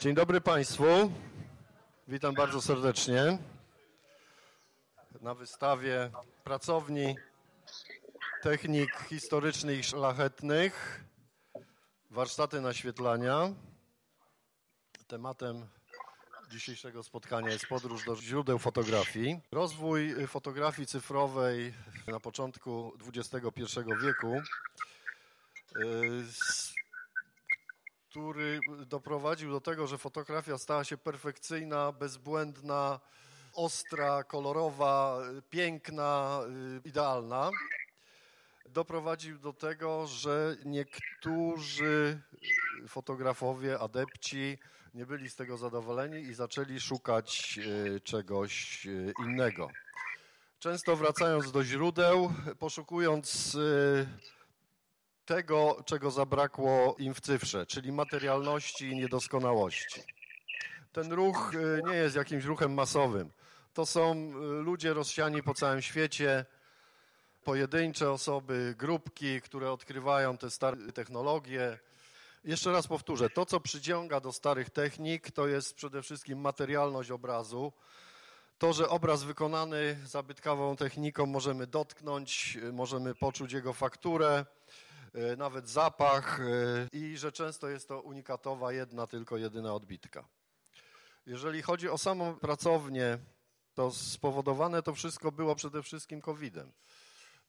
Dzień dobry Państwu. Witam bardzo serdecznie na wystawie pracowni technik historycznych i szlachetnych warsztaty naświetlania. Tematem dzisiejszego spotkania jest podróż do źródeł fotografii. Rozwój fotografii cyfrowej na początku XXI wieku y, który doprowadził do tego, że fotografia stała się perfekcyjna, bezbłędna, ostra, kolorowa, piękna, y, idealna. Doprowadził do tego, że niektórzy fotografowie, adepci nie byli z tego zadowoleni i zaczęli szukać y, czegoś y, innego. Często wracając do źródeł, poszukując tego, czego zabrakło im w cyfrze, czyli materialności i niedoskonałości. Ten ruch y, nie jest jakimś ruchem masowym. To są y, ludzie rozsiani po całym świecie, pojedyncze osoby, grupki, które odkrywają te stare technologie. Jeszcze raz powtórzę, to co przyciąga do starych technik, to jest przede wszystkim materialność obrazu. To, że obraz wykonany zabytkową techniką możemy dotknąć, y, możemy poczuć jego fakturę, nawet zapach e, i że często jest to unikatowa, jedna, tylko jedyna odbitka. Jeżeli chodzi o samą pracownię, to spowodowane to wszystko było przede wszystkim COVID-em.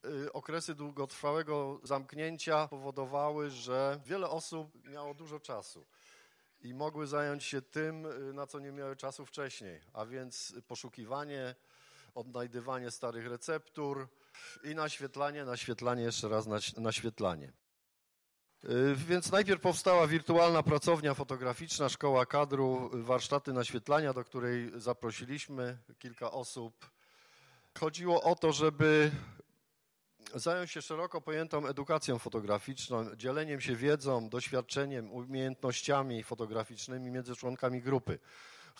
E, okresy długotrwałego zamknięcia powodowały, że wiele osób miało dużo czasu i mogły zająć się tym, na co nie miały czasu wcześniej, a więc poszukiwanie, odnajdywanie starych receptur i naświetlanie, naświetlanie, jeszcze raz naświetlanie. Y, więc najpierw powstała wirtualna pracownia fotograficzna, szkoła kadru, warsztaty naświetlania, do której zaprosiliśmy kilka osób. Chodziło o to, żeby zająć się szeroko pojętą edukacją fotograficzną, dzieleniem się wiedzą, doświadczeniem, umiejętnościami fotograficznymi między członkami grupy.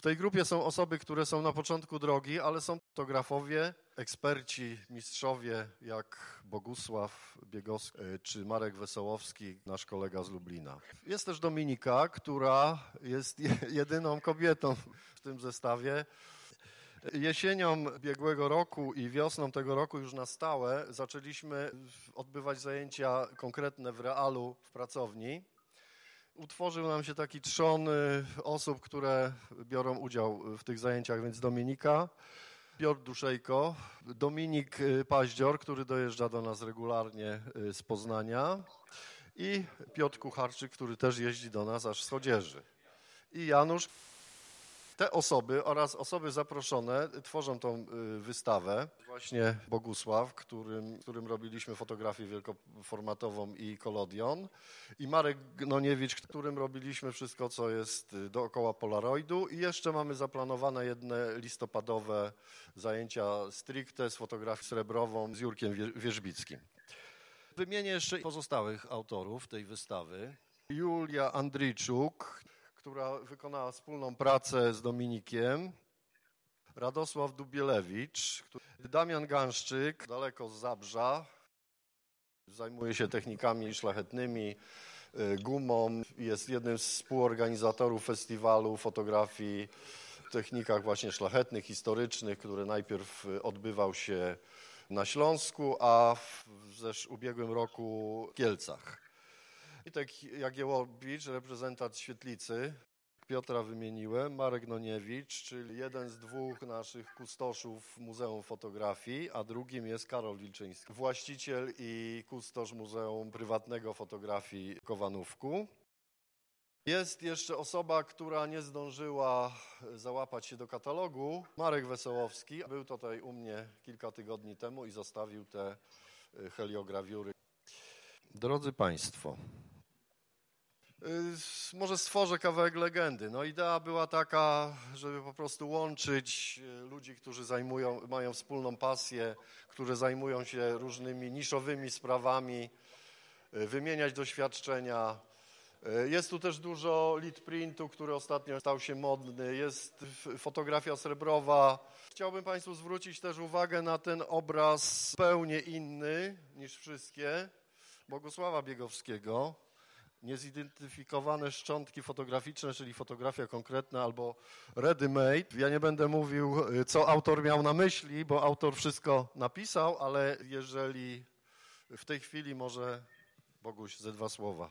W tej grupie są osoby, które są na początku drogi, ale są fotografowie, eksperci, mistrzowie jak Bogusław Biegowski e, czy Marek Wesołowski, nasz kolega z Lublina. Jest też Dominika, która jest jedyną kobietą w tym zestawie. Jesienią biegłego roku i wiosną tego roku już na stałe zaczęliśmy odbywać zajęcia konkretne w realu w pracowni. Utworzył nam się taki trzon y, osób, które biorą udział w tych zajęciach, więc Dominika, Piotr Duszejko, Dominik y, Paździor, który dojeżdża do nas regularnie y, z Poznania i Piotr Kucharczyk, który też jeździ do nas aż z Chodzieży. I Janusz, te osoby oraz osoby zaproszone tworzą tą y, wystawę. Właśnie Bogusław, którym, którym robiliśmy fotografię wielkoformatową i kolodion i Marek Gnoniewicz, którym robiliśmy wszystko, co jest y, dookoła Polaroidu i jeszcze mamy zaplanowane jedne listopadowe zajęcia stricte z fotografią srebrową z Jurkiem Wierzbickim. Wymienię jeszcze pozostałych autorów tej wystawy. Julia Andrzejczuk, która wykonała wspólną pracę z Dominikiem, Radosław Dubielewicz, Damian Ganszczyk, daleko z Zabrza, zajmuje się technikami szlachetnymi, y, gumą, jest jednym z współorganizatorów festiwalu fotografii w technikach właśnie szlachetnych, historycznych, który najpierw y, odbywał się na Śląsku, a w ubiegłym roku w Kielcach. Witek Jagiełowicz, reprezentant Świetlicy, Piotra wymieniłem, Marek Noniewicz, czyli jeden z dwóch naszych kustoszów Muzeum Fotografii, a drugim jest Karol Wilczyński, właściciel i kustosz Muzeum Prywatnego Fotografii Kowanówku. Jest jeszcze osoba, która nie zdążyła załapać się do katalogu, Marek Wesołowski. Był tutaj u mnie kilka tygodni temu i zostawił te heliograwiury. Drodzy Państwo, może stworzę kawałek legendy. No idea była taka, żeby po prostu łączyć y, ludzi, którzy zajmują, mają wspólną pasję, którzy zajmują się różnymi niszowymi sprawami, y, wymieniać doświadczenia. Jest tu też dużo lead printu, który ostatnio stał się modny. Jest fotografia srebrowa. Chciałbym Państwu zwrócić też uwagę na ten obraz zupełnie inny niż wszystkie Bogusława Biegowskiego niezidentyfikowane szczątki fotograficzne, czyli fotografia konkretna albo ready-made. Ja nie będę mówił, co autor miał na myśli, bo autor wszystko napisał, ale jeżeli w tej chwili może Boguś ze dwa słowa.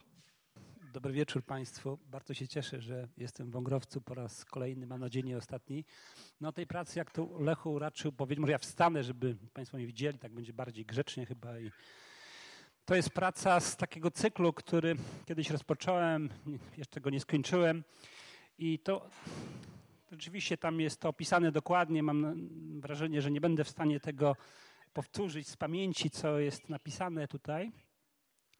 Dobry wieczór Państwu. Bardzo się cieszę, że jestem w Wągrowcu po raz kolejny, mam nadzieję nie ostatni. No tej pracy, jak to Lechu raczył powiedzieć, może ja wstanę, żeby Państwo mnie widzieli, tak będzie bardziej grzecznie chyba. I to jest praca z takiego cyklu, który kiedyś rozpocząłem, jeszcze go nie skończyłem. I to rzeczywiście tam jest to opisane dokładnie. Mam wrażenie, że nie będę w stanie tego powtórzyć z pamięci, co jest napisane tutaj.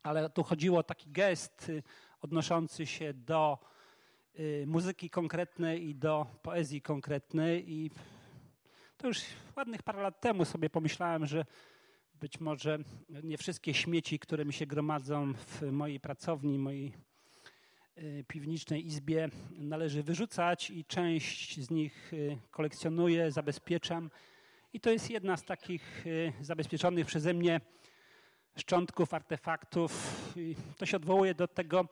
Ale tu chodziło o taki gest odnoszący się do y, muzyki konkretnej i do poezji konkretnej. I to już ładnych parę lat temu sobie pomyślałem, że być może nie wszystkie śmieci, które mi się gromadzą w mojej pracowni, mojej y, piwniczej izbie należy wyrzucać i część z nich y, kolekcjonuję, zabezpieczam. I to jest jedna z takich zabezpieczonych przeze mnie szczątków, artefaktów. I to się odwołuje do tego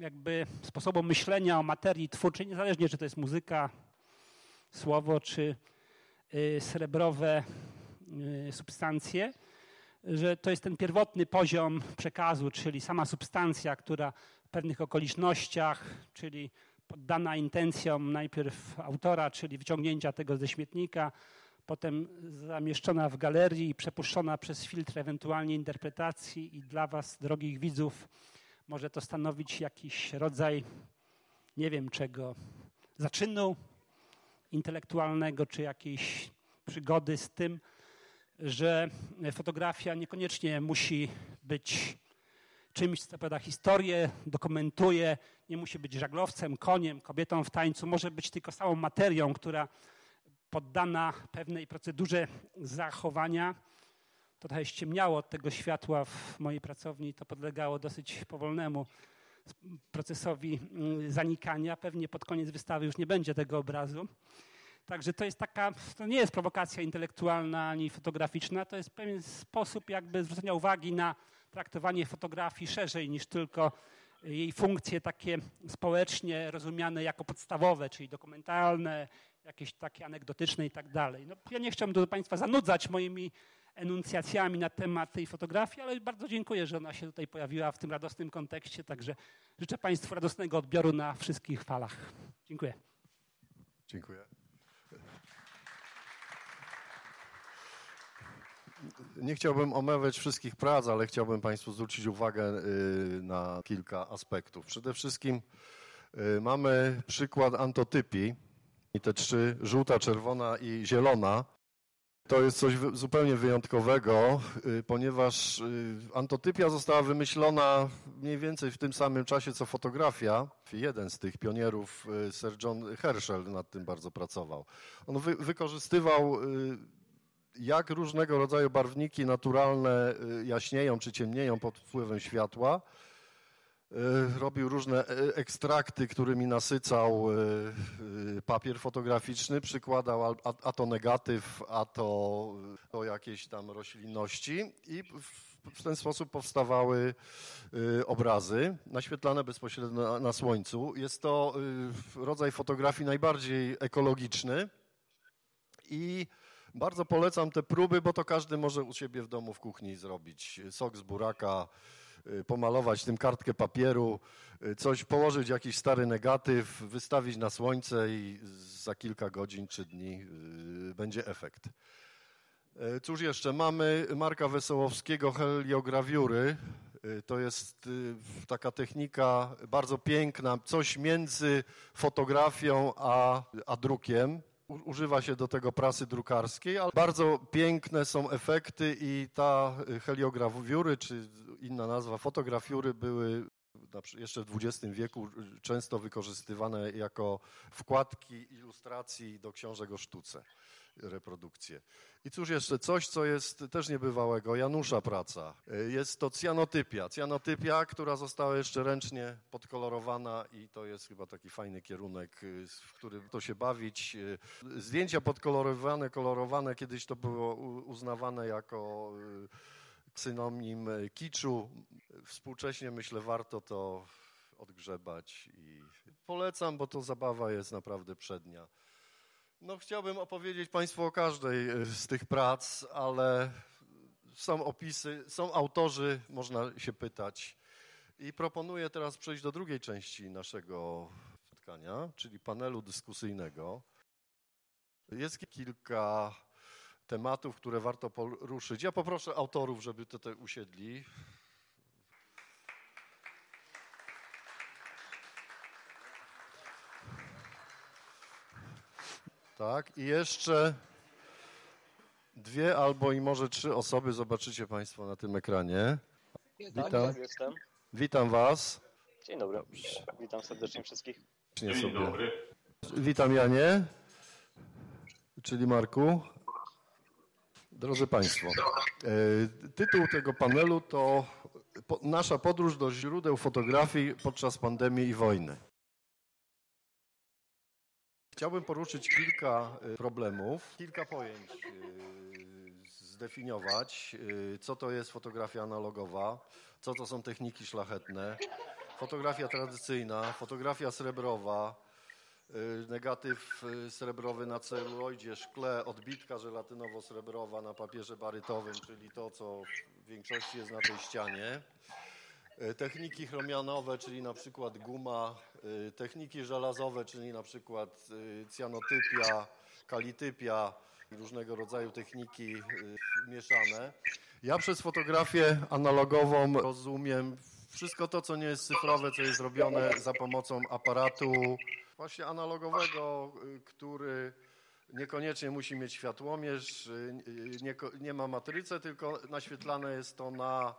jakby sposobu myślenia o materii twórczej, niezależnie czy to jest muzyka, słowo, czy y, srebrowe y, substancje, że to jest ten pierwotny poziom przekazu, czyli sama substancja, która w pewnych okolicznościach, czyli poddana intencjom najpierw autora, czyli wyciągnięcia tego ze śmietnika, potem zamieszczona w galerii i przepuszczona przez filtr ewentualnie interpretacji i dla Was, drogich widzów, może to stanowić jakiś rodzaj, nie wiem czego, zaczynu intelektualnego czy jakiejś przygody z tym, że fotografia niekoniecznie musi być czymś, co opowiada historię, dokumentuje, nie musi być żaglowcem, koniem, kobietą w tańcu, może być tylko samą materią, która poddana pewnej procedurze zachowania to trochę ściemniało od tego światła w mojej pracowni, to podlegało dosyć powolnemu procesowi mm, zanikania. Pewnie pod koniec wystawy już nie będzie tego obrazu. Także to jest taka, to nie jest prowokacja intelektualna ani fotograficzna, to jest pewien sposób jakby zwrócenia uwagi na traktowanie fotografii szerzej niż tylko jej funkcje takie społecznie rozumiane jako podstawowe, czyli dokumentalne, jakieś takie anegdotyczne i tak dalej. No, ja nie chciałbym do Państwa zanudzać moimi enuncjacjami na temat tej fotografii, ale bardzo dziękuję, że ona się tutaj pojawiła w tym radosnym kontekście, także życzę Państwu radosnego odbioru na wszystkich falach. Dziękuję. Dziękuję. Nie chciałbym omawiać wszystkich prac, ale chciałbym Państwu zwrócić uwagę y, na kilka aspektów. Przede wszystkim y, mamy przykład antotypii. I te trzy, żółta, czerwona i zielona, to jest coś zupełnie wyjątkowego, y, ponieważ antotypia została wymyślona mniej więcej w tym samym czasie co fotografia. Jeden z tych pionierów, Sir John Herschel, nad tym bardzo pracował. On wy wykorzystywał jak różnego rodzaju barwniki naturalne jaśnieją czy ciemnieją pod wpływem światła E, robił różne e, ekstrakty, którymi nasycał papier fotograficzny, przykładał a to negatyw, a to, to jakieś tam roślinności i w ten sposób powstawały obrazy naświetlane bezpośrednio na słońcu. Jest to rodzaj fotografii najbardziej ekologiczny i bardzo polecam te próby, bo to każdy może u siebie w domu w kuchni zrobić. Sok z buraka, Y, pomalować tym kartkę papieru, y, coś położyć, jakiś stary negatyw, wystawić na słońce i za kilka godzin czy dni y, będzie efekt. Cóż jeszcze? Mamy Marka Wesołowskiego heliograwiury. To jest taka technika bardzo piękna, coś między fotografią a, a drukiem używa się do tego prasy drukarskiej, ale bardzo piękne są efekty i ta heliograwiury, czy inna nazwa, fotografiury były jeszcze w XX wieku często wykorzystywane jako wkładki ilustracji do książek o sztuce, reprodukcje. I cóż jeszcze, coś, co jest też niebywałego, Janusza praca. Jest to cyanotypia. Cyanotypia, która została jeszcze ręcznie podkolorowana i to jest chyba taki fajny kierunek, w którym to się bawić. Zdjęcia podkolorowane, kolorowane, kiedyś to było uznawane jako synonim kiczu. Współcześnie myślę warto to odgrzebać i polecam, bo to zabawa jest naprawdę przednia. No, chciałbym opowiedzieć Państwu o każdej e, z tych prac, ale są opisy, są autorzy, można się pytać. I proponuję teraz przejść do drugiej części naszego spotkania, czyli panelu dyskusyjnego. Jest kilka tematów, które warto poruszyć. Ja poproszę autorów, żeby tutaj usiedli. Tak, i jeszcze dwie albo i może trzy osoby zobaczycie Państwo na tym ekranie. Witam. Tak, jestem. Witam Was. Dzień dobry. Witam serdecznie wszystkich. Dzień dobry. Witam Janie, czyli Marku. Drodzy Państwo, e, tytuł tego panelu to Nasza podróż do źródeł fotografii podczas pandemii i wojny. Chciałbym poruszyć kilka y, problemów, kilka pojęć y, zdefiniować, y, co to jest fotografia analogowa, co to są techniki szlachetne, fotografia tradycyjna, fotografia srebrowa, negatyw srebrowy na celuloidzie, szkle, odbitka żelatynowo-srebrowa na papierze barytowym, czyli to, co w większości jest na tej ścianie. E, techniki chromianowe, czyli na przykład guma, e, techniki żelazowe, czyli na przykład e, cyanotypia, kalitypia, różnego rodzaju techniki mieszane. Ja przez fotografię analogową rozumiem wszystko to, co nie jest cyfrowe, co jest robione za pomocą aparatu właśnie analogowego, który niekoniecznie musi mieć światłomierz, nie, nie ma matrycę, tylko naświetlane jest to na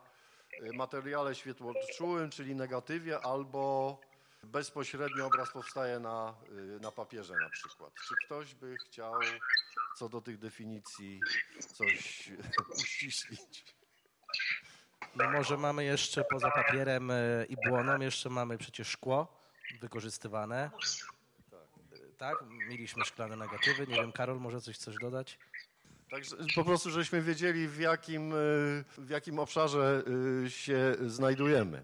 materiale światłoczułym, czyli negatywie, albo bezpośrednio obraz powstaje na, y, na papierze na przykład. Czy ktoś by chciał co do tych definicji coś uściślić? No może mamy jeszcze poza papierem y, i błoną, jeszcze mamy przecież szkło wykorzystywane. Tak, mieliśmy szklane negatywy. Nie wiem, Karol, może coś chcesz dodać? Także po prostu, żeśmy wiedzieli, w jakim, e, w jakim obszarze e, się znajdujemy.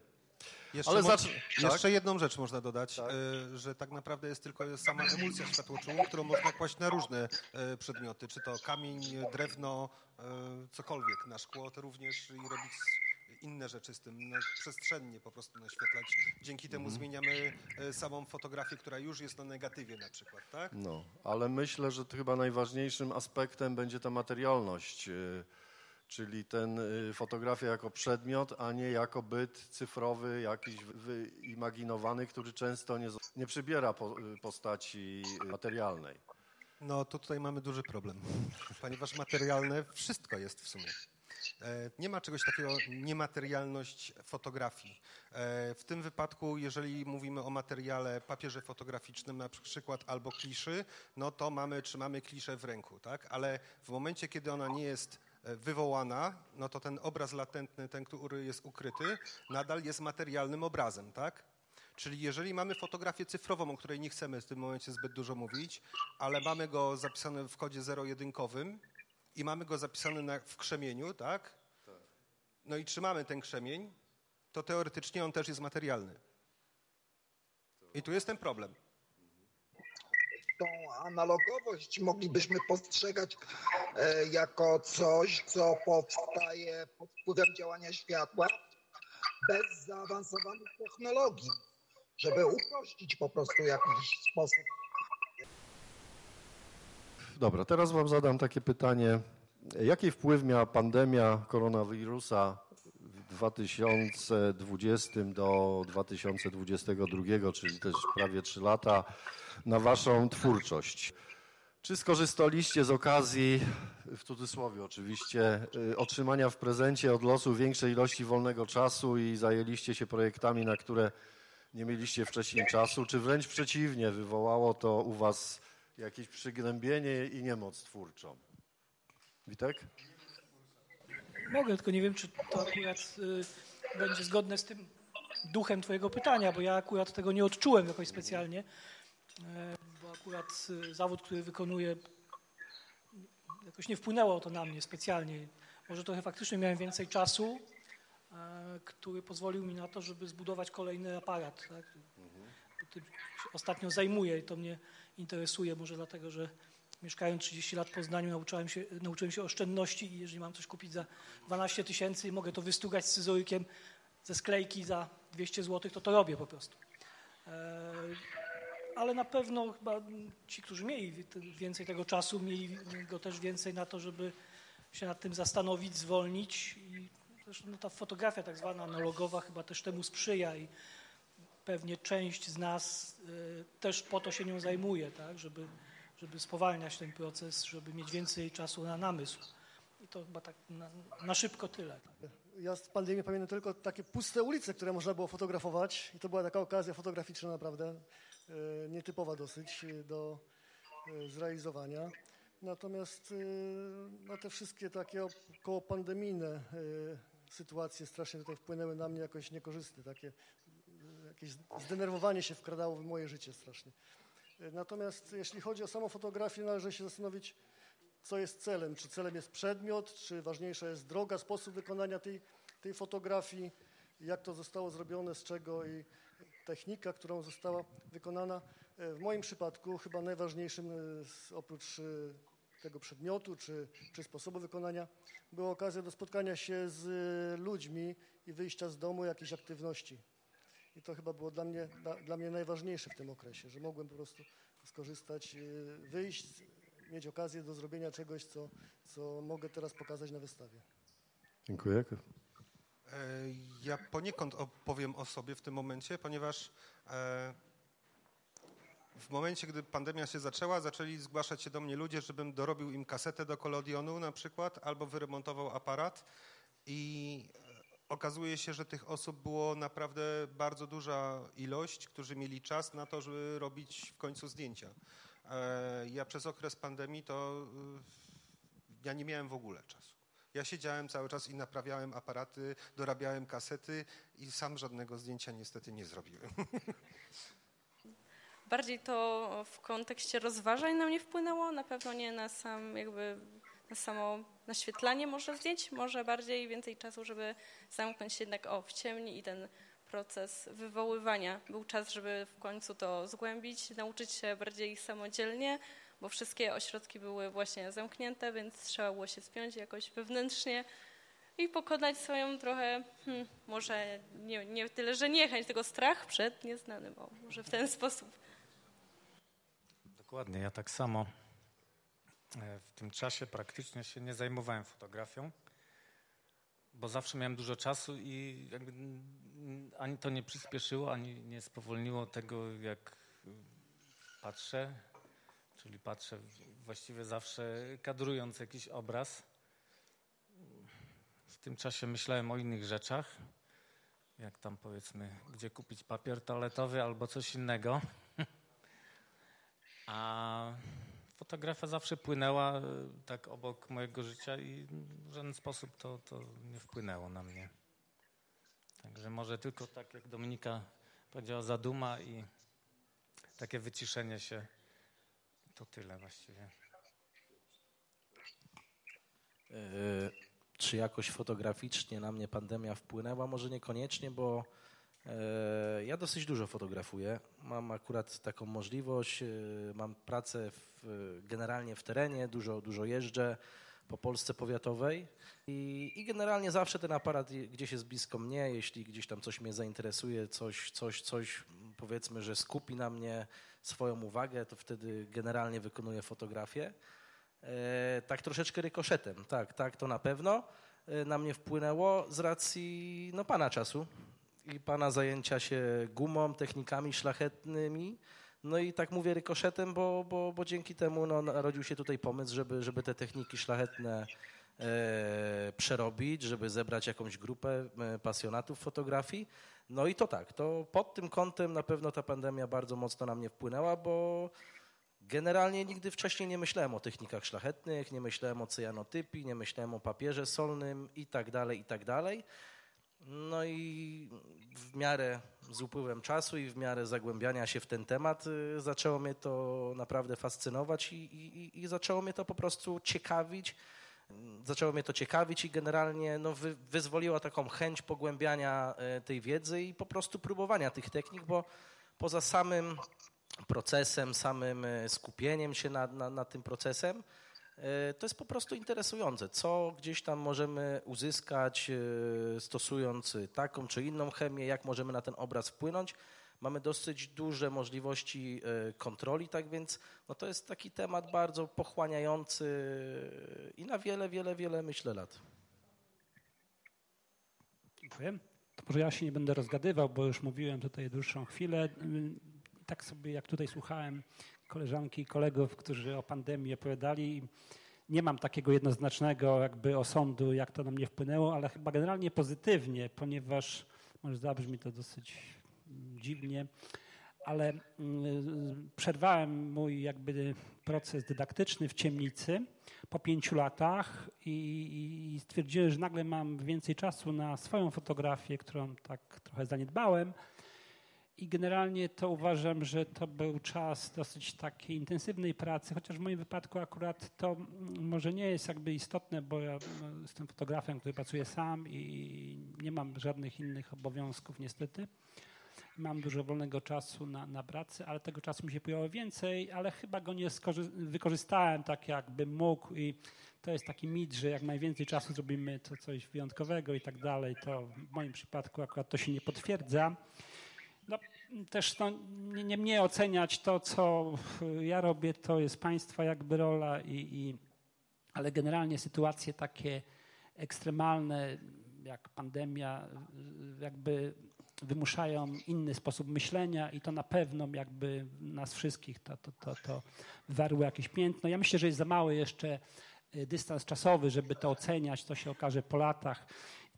Jeszcze, Ale zacz... jeszcze tak? jedną rzecz można dodać, tak? E, że tak naprawdę jest tylko sama emulsja światłoczułu, którą można kłaść na różne przedmioty, czy to kamień, drewno, cokolwiek. Na szkło to również i robić inne rzeczy z tym, przestrzennie po prostu naświetlać. Dzięki temu mhm. zmieniamy e, samą fotografię, która już jest na negatywie na przykład, tak? No, ale myślę, że chyba najważniejszym aspektem będzie ta materialność, e, czyli ten e, fotografia jako przedmiot, a nie jako byt cyfrowy, jakiś wyimaginowany, który często nie, nie przybiera postaci materialnej. No to tutaj mamy duży problem, ponieważ materialne wszystko jest w sumie. E, nie ma czegoś takiego niematerialność fotografii. E, w tym wypadku, jeżeli mówimy o materiale papierze fotograficznym, na przykład albo kliszy, no to mamy, trzymamy kliszę w ręku, tak? Ale w momencie, kiedy ona nie jest e, wywołana, no to ten obraz latentny, ten, który jest ukryty, nadal jest materialnym obrazem, tak? Czyli jeżeli mamy fotografię cyfrową, o której nie chcemy w tym momencie zbyt dużo mówić, ale mamy go zapisane w kodzie zero-jedynkowym, i mamy go zapisany na, w krzemieniu, tak? No i trzymamy ten krzemień, to teoretycznie on też jest materialny. I tu jest ten problem. Tą analogowość moglibyśmy postrzegać e, jako coś, co powstaje pod wpływem działania światła bez zaawansowanych technologii, żeby uprościć po prostu jakiś sposób Dobra, teraz Wam zadam takie pytanie. Jaki wpływ miała pandemia koronawirusa w 2020 do 2022, czyli też prawie 3 lata, na Waszą twórczość? Czy skorzystaliście z okazji, w cudzysłowie oczywiście, y, otrzymania w prezencie od losu większej ilości wolnego czasu i zajęliście się projektami, na które nie mieliście wcześniej czasu, czy wręcz przeciwnie, wywołało to u Was jakieś przygnębienie i niemoc twórczą. Witek? Mogę, tylko nie wiem, czy to akurat y, będzie zgodne z tym duchem Twojego pytania, bo ja akurat tego nie odczułem jakoś specjalnie, y, bo akurat y, zawód, który wykonuję, jakoś nie wpłynęło to na mnie specjalnie. może trochę faktycznie miałem więcej czasu, e, który pozwolił mi na to, żeby zbudować kolejny aparat. Tak? Tym się ostatnio zajmuję i to mnie interesuje, może dlatego, że mieszkając 30 lat w Poznaniu nauczyłem się, nauczyłem się oszczędności i jeżeli mam coś kupić za 12 tysięcy i mogę to wystugać z scyzorykiem ze sklejki za 200 zł, to to robię po prostu. E, ale na pewno chyba ci, którzy mieli więcej tego czasu, mieli go też więcej na to, żeby się nad tym zastanowić, zwolnić i też no, ta fotografia tak zwana analogowa chyba też temu sprzyja i pewnie część z nas y, też po to się nią zajmuje, tak, żeby, żeby spowalniać ten proces, żeby mieć więcej czasu na namysł. I to chyba tak na, na szybko tyle. Ja z pandemii pamiętam tylko takie puste ulice, które można było fotografować i to była taka okazja fotograficzna naprawdę, y, nietypowa dosyć y, do zrealizowania. Natomiast no, te wszystkie takie około pandemijne sytuacje strasznie tutaj wpłynęły na mnie jakoś niekorzystne, takie jakieś zdenerwowanie się wkradało w moje życie strasznie. Natomiast jeśli chodzi o samą fotografię, należy się zastanowić, co jest celem. Czy celem jest przedmiot, czy ważniejsza jest droga, sposób wykonania tej, tej fotografii, jak to zostało zrobione, z czego i technika, którą została wykonana. W moim przypadku chyba najważniejszym e, oprócz e, tego przedmiotu czy, czy sposobu wykonania była okazja do spotkania się z ludźmi i wyjścia z domu, jakiejś aktywności. I to chyba było dla mnie, dla, dla mnie najważniejsze w tym okresie, że mogłem po prostu skorzystać, y, wyjść, mieć okazję do zrobienia czegoś, co, co mogę teraz pokazać na wystawie. Dziękuję. E, ja poniekąd opowiem o sobie w tym momencie, ponieważ e, w momencie, gdy pandemia się zaczęła, zaczęli zgłaszać się do mnie ludzie, żebym dorobił im kasetę do kolodionu na przykład, albo wyremontował aparat. I okazuje się, że tych osób było naprawdę bardzo duża ilość, którzy mieli czas na to, żeby robić w końcu zdjęcia. E, ja przez okres pandemii to e, ja nie miałem w ogóle czasu. Ja siedziałem cały czas i naprawiałem aparaty, dorabiałem kasety i sam żadnego zdjęcia niestety nie zrobiłem. Bardziej to w kontekście rozważań na mnie wpłynęło, na pewno nie na sam jakby na samo naświetlanie może zdjęć, może bardziej więcej czasu, żeby zamknąć się jednak o, w ciemni i ten proces wywoływania. Był czas, żeby w końcu to zgłębić, nauczyć się bardziej samodzielnie, bo wszystkie ośrodki były właśnie zamknięte, więc trzeba było się spiąć jakoś wewnętrznie i pokonać swoją trochę, hmm, może nie, nie tyle, że niechęć, tylko strach przed nieznanym. O, może w ten sposób. Dokładnie, ja tak samo w tym czasie praktycznie się nie zajmowałem fotografią, bo zawsze miałem dużo czasu i ani to nie przyspieszyło, ani nie spowolniło tego, jak patrzę, czyli patrzę właściwie zawsze kadrując jakiś obraz. W tym czasie myślałem o innych rzeczach, jak tam powiedzmy, gdzie kupić papier toaletowy albo coś innego. A fotografia zawsze płynęła e, tak obok mojego życia i w żaden sposób to, to nie wpłynęło na mnie. Także może tylko tak jak Dominika powiedziała, zaduma i takie wyciszenie się. To tyle właściwie. Yy, czy jakoś fotograficznie na mnie pandemia wpłynęła? Może niekoniecznie, bo E, ja dosyć dużo fotografuję. Mam akurat taką możliwość. E, mam pracę w, generalnie w terenie, dużo, dużo jeżdżę po Polsce powiatowej I, i generalnie zawsze ten aparat gdzieś jest blisko mnie. Jeśli gdzieś tam coś mnie zainteresuje, coś, coś, coś powiedzmy, że skupi na mnie swoją uwagę, to wtedy generalnie wykonuję fotografię. E, tak troszeczkę rykoszetem, tak, tak, to na pewno na mnie wpłynęło z racji no, pana czasu i pana zajęcia się gumą, technikami szlachetnymi. No i tak mówię rykoszetem, bo, bo, bo dzięki temu no, narodził się tutaj pomysł, żeby, żeby te techniki szlachetne e, przerobić, żeby zebrać jakąś grupę e, pasjonatów fotografii. No i to tak, to pod tym kątem na pewno ta pandemia bardzo mocno na mnie wpłynęła, bo generalnie nigdy wcześniej nie myślałem o technikach szlachetnych, nie myślałem o cyjanotypii, nie myślałem o papierze solnym i tak dalej, i tak dalej. No i w miarę z upływem czasu i w miarę zagłębiania się w ten temat y, zaczęło mnie to naprawdę fascynować i, i, i zaczęło mnie to po prostu ciekawić. zaczęło mnie to ciekawić i generalnie no, wy, wyzwoliło taką chęć pogłębiania e, tej wiedzy i po prostu próbowania tych technik, bo poza samym procesem, samym e, skupieniem się nad, na, na tym procesem, to jest po prostu interesujące, co gdzieś tam możemy uzyskać stosując taką czy inną chemię, jak możemy na ten obraz wpłynąć. Mamy dosyć duże możliwości kontroli, tak więc no to jest taki temat bardzo pochłaniający i na wiele, wiele, wiele myślę lat. Dziękuję. To może ja się nie będę rozgadywał, bo już mówiłem tutaj dłuższą chwilę. Tak sobie jak tutaj słuchałem koleżanki i kolegów, którzy o pandemii opowiadali, nie mam takiego jednoznacznego jakby osądu, jak to na mnie wpłynęło, ale chyba generalnie pozytywnie, ponieważ może zabrzmi to dosyć dziwnie, ale mm, przerwałem mój jakby proces dydaktyczny w ciemnicy po pięciu latach i, stwierdziłem, że nagle mam więcej czasu na swoją fotografię, którą tak trochę zaniedbałem. I generalnie to uważam, że to był czas dosyć takiej intensywnej pracy, chociaż w moim wypadku akurat to mm, może nie jest jakby istotne, bo ja no, jestem fotografem, który pracuje sam i nie mam żadnych innych obowiązków niestety. Mam dużo wolnego czasu na, na ale tego czasu mi się pojawiło więcej, ale chyba go nie wykorzystałem tak, jakbym mógł i to jest taki mit, że jak najwięcej czasu zrobimy to coś wyjątkowego i tak dalej, to w moim przypadku akurat to się nie potwierdza. Też no, nie, nie mnie oceniać to, co ja robię, to jest państwa jakby rola, i, i, ale generalnie sytuacje takie ekstremalne, jak pandemia, jakby wymuszają inny sposób myślenia i to na pewno jakby nas wszystkich to, to, to, to warło jakieś piętno. Ja myślę, że jest za mały jeszcze y, dystans czasowy, żeby to oceniać. To się okaże po latach.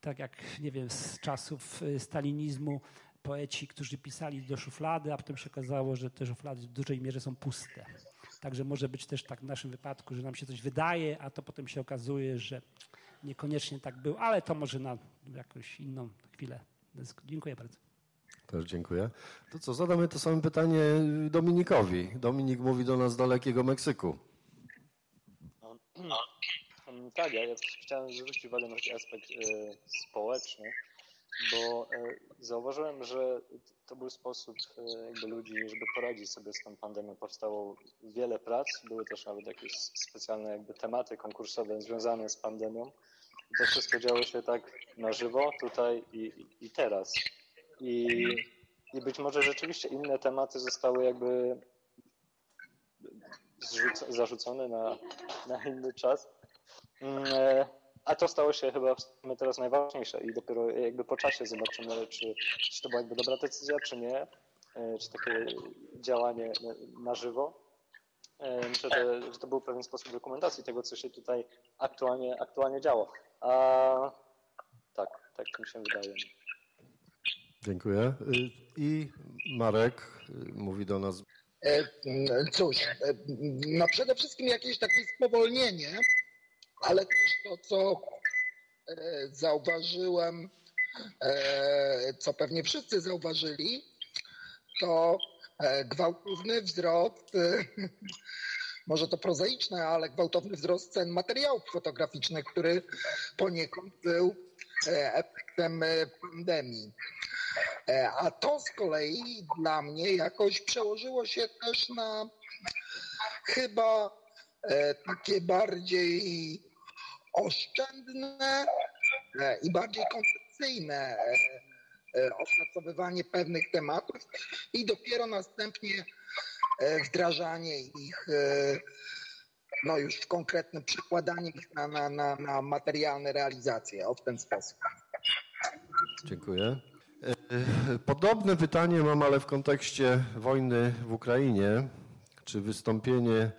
Tak jak, nie wiem, z czasów y, stalinizmu poeci, którzy pisali do szuflady, a potem się okazało, że te szuflady w dużej mierze są puste. Także może być też tak w naszym wypadku, że nam się coś wydaje, a to potem się okazuje, że niekoniecznie tak było, ale to może na jakąś inną chwilę. Dziękuję bardzo. Też dziękuję. To co, zadamy to samo pytanie Dominikowi. Dominik mówi do nas z dalekiego Meksyku. Tak, ja, chciałem zwrócić uwagę na taki aspekt e, społeczny, bo e, zauważyłem, że to był sposób e, jakby ludzi, żeby poradzić sobie z tą pandemią. Powstało wiele prac, były też nawet jakieś specjalne jakby tematy konkursowe związane z pandemią. To wszystko działo się tak na żywo, tutaj i, i teraz. I, I być może rzeczywiście inne tematy zostały jakby zarzucone na, na inny czas. A to stało się chyba w sumie teraz najważniejsze i dopiero jakby po czasie zobaczymy, czy, czy to była jakby dobra decyzja, czy nie, e, czy takie działanie na żywo. E, myślę, że, że to był pewien sposób dokumentacji tego, co się tutaj aktualnie, aktualnie działo. A tak, tak mi się wydaje. Dziękuję. Y, I Marek y, mówi do nas. E, cóż, no przede wszystkim jakieś takie spowolnienie, ale też to, co e, zauważyłem, co pewnie wszyscy zauważyli, to gwałtowny wzrost, może to prozaiczne, ale gwałtowny wzrost cen materiałów fotograficznych, który poniekąd był efektem pandemii. E, a to z kolei dla mnie jakoś przełożyło się też na chyba e, takie bardziej oszczędne e, i bardziej koncepcyjne oszacowywanie pewnych tematów i dopiero następnie wdrażanie ich, no już w konkretnym przekładanie ich na, na, na, na materialne realizacje, o w ten sposób. Dziękuję. E, podobne pytanie mam, ale w kontekście wojny w Ukrainie. Czy wystąpienie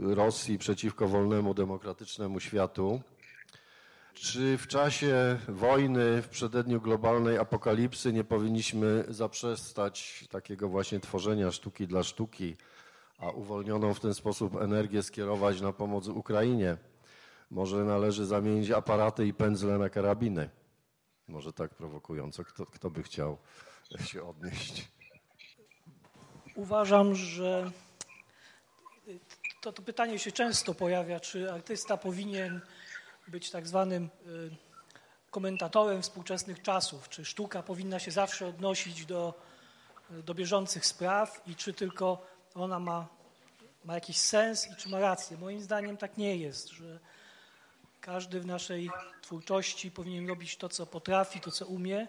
Rosji przeciwko wolnemu, demokratycznemu światu, czy w czasie wojny, w przededniu globalnej apokalipsy nie powinniśmy zaprzestać takiego właśnie tworzenia sztuki dla sztuki, a uwolnioną w ten sposób energię skierować na pomoc Ukrainie? Może należy zamienić aparaty i pędzle na karabiny? Może tak prowokująco. Kto, kto by chciał się odnieść? Uważam, że to, to pytanie się często pojawia, czy artysta powinien być tak zwanym y, komentatorem współczesnych czasów. Czy sztuka powinna się zawsze odnosić do, do bieżących spraw i czy tylko ona ma, ma jakiś sens i czy ma rację. Moim zdaniem tak nie jest, że każdy w naszej twórczości powinien robić to, co potrafi, to, co umie.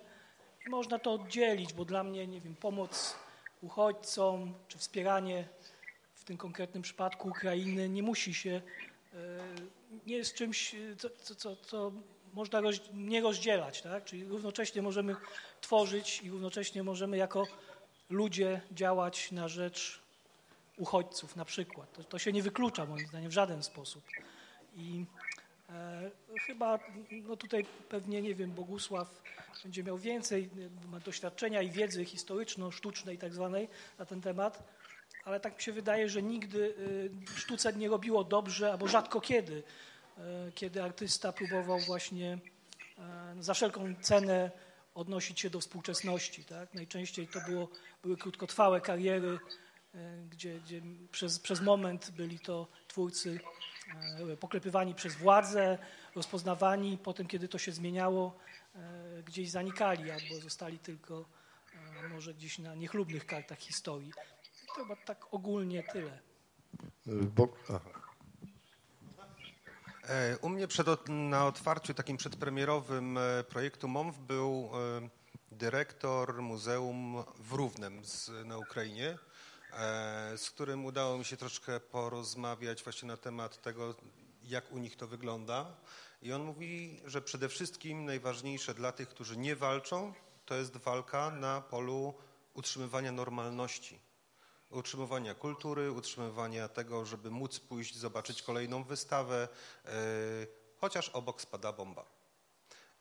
I można to oddzielić, bo dla mnie, nie wiem, pomoc uchodźcom czy wspieranie tym konkretnym przypadku Ukrainy nie musi się, e, nie jest czymś, co, co, co, co można roz, nie rozdzielać. Tak? Czyli równocześnie możemy tworzyć i równocześnie możemy jako ludzie działać na rzecz uchodźców na przykład. To, to się nie wyklucza moim zdaniem w żaden sposób. I e, chyba no tutaj pewnie, nie wiem, Bogusław będzie miał więcej, doświadczenia i wiedzy historyczno-sztucznej tak zwanej na ten temat, ale tak mi się wydaje, że nigdy y, sztuce nie robiło dobrze, albo rzadko kiedy, y, kiedy artysta próbował właśnie y, za wszelką cenę odnosić się do współczesności. Tak? Najczęściej to było, były krótkotrwałe kariery, gdzie, gdzie przez, przez moment byli to twórcy poklepywani przez władzę, rozpoznawani, potem kiedy to się zmieniało, gdzieś zanikali albo zostali tylko może gdzieś na niechlubnych kartach historii. To chyba tak ogólnie tyle. Bo... E, u mnie przed, na otwarciu takim przedpremierowym projektu MOMW był dyrektor Muzeum w Równem z, na Ukrainie, z którym udało mi się troszkę porozmawiać właśnie na temat tego, jak u nich to wygląda. I on mówi, że przede wszystkim najważniejsze dla tych, którzy nie walczą, to jest walka na polu utrzymywania normalności, utrzymywania kultury, utrzymywania tego, żeby móc pójść zobaczyć kolejną wystawę, yy, chociaż obok spada bomba.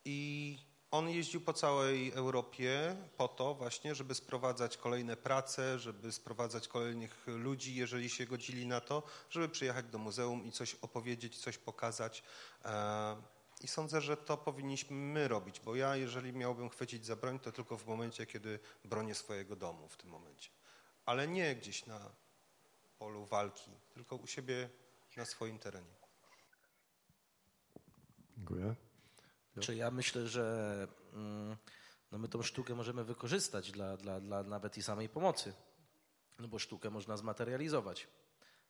I on jeździł po całej Europie po to właśnie, żeby sprowadzać kolejne prace, żeby sprowadzać kolejnych ludzi, jeżeli się godzili na to, żeby przyjechać do muzeum i coś opowiedzieć, coś pokazać. E, I sądzę, że to powinniśmy my robić, bo ja, jeżeli miałbym chwycić za broń, to tylko w momencie, kiedy bronię swojego domu w tym momencie. Ale nie gdzieś na polu walki, tylko u siebie na swoim terenie. Dziękuję. Czy ja myślę, że mm, no my tą sztukę możemy wykorzystać dla, dla, dla nawet i samej pomocy. No bo sztukę można zmaterializować,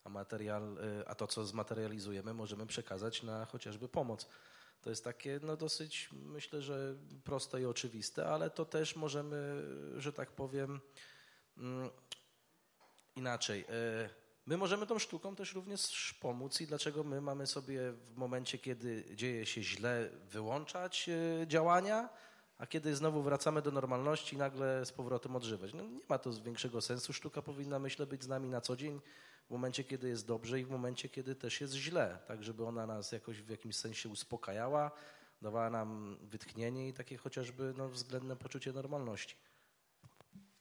a, materiał, y, a to, co zmaterializujemy, możemy przekazać na chociażby pomoc. To jest takie no dosyć, myślę, że proste i oczywiste, ale to też możemy, że tak powiem, mm, inaczej. Y, My możemy tą sztuką też również pomóc i dlaczego my mamy sobie w momencie, kiedy dzieje się źle, wyłączać e, działania, a kiedy znowu wracamy do normalności, nagle z powrotem odżywać. No, nie ma to większego sensu. Sztuka powinna, myślę, być z nami na co dzień, w momencie, kiedy jest dobrze i w momencie, kiedy też jest źle, tak żeby ona nas jakoś w jakimś sensie uspokajała, dawała nam wytchnienie i takie chociażby no, względne poczucie normalności.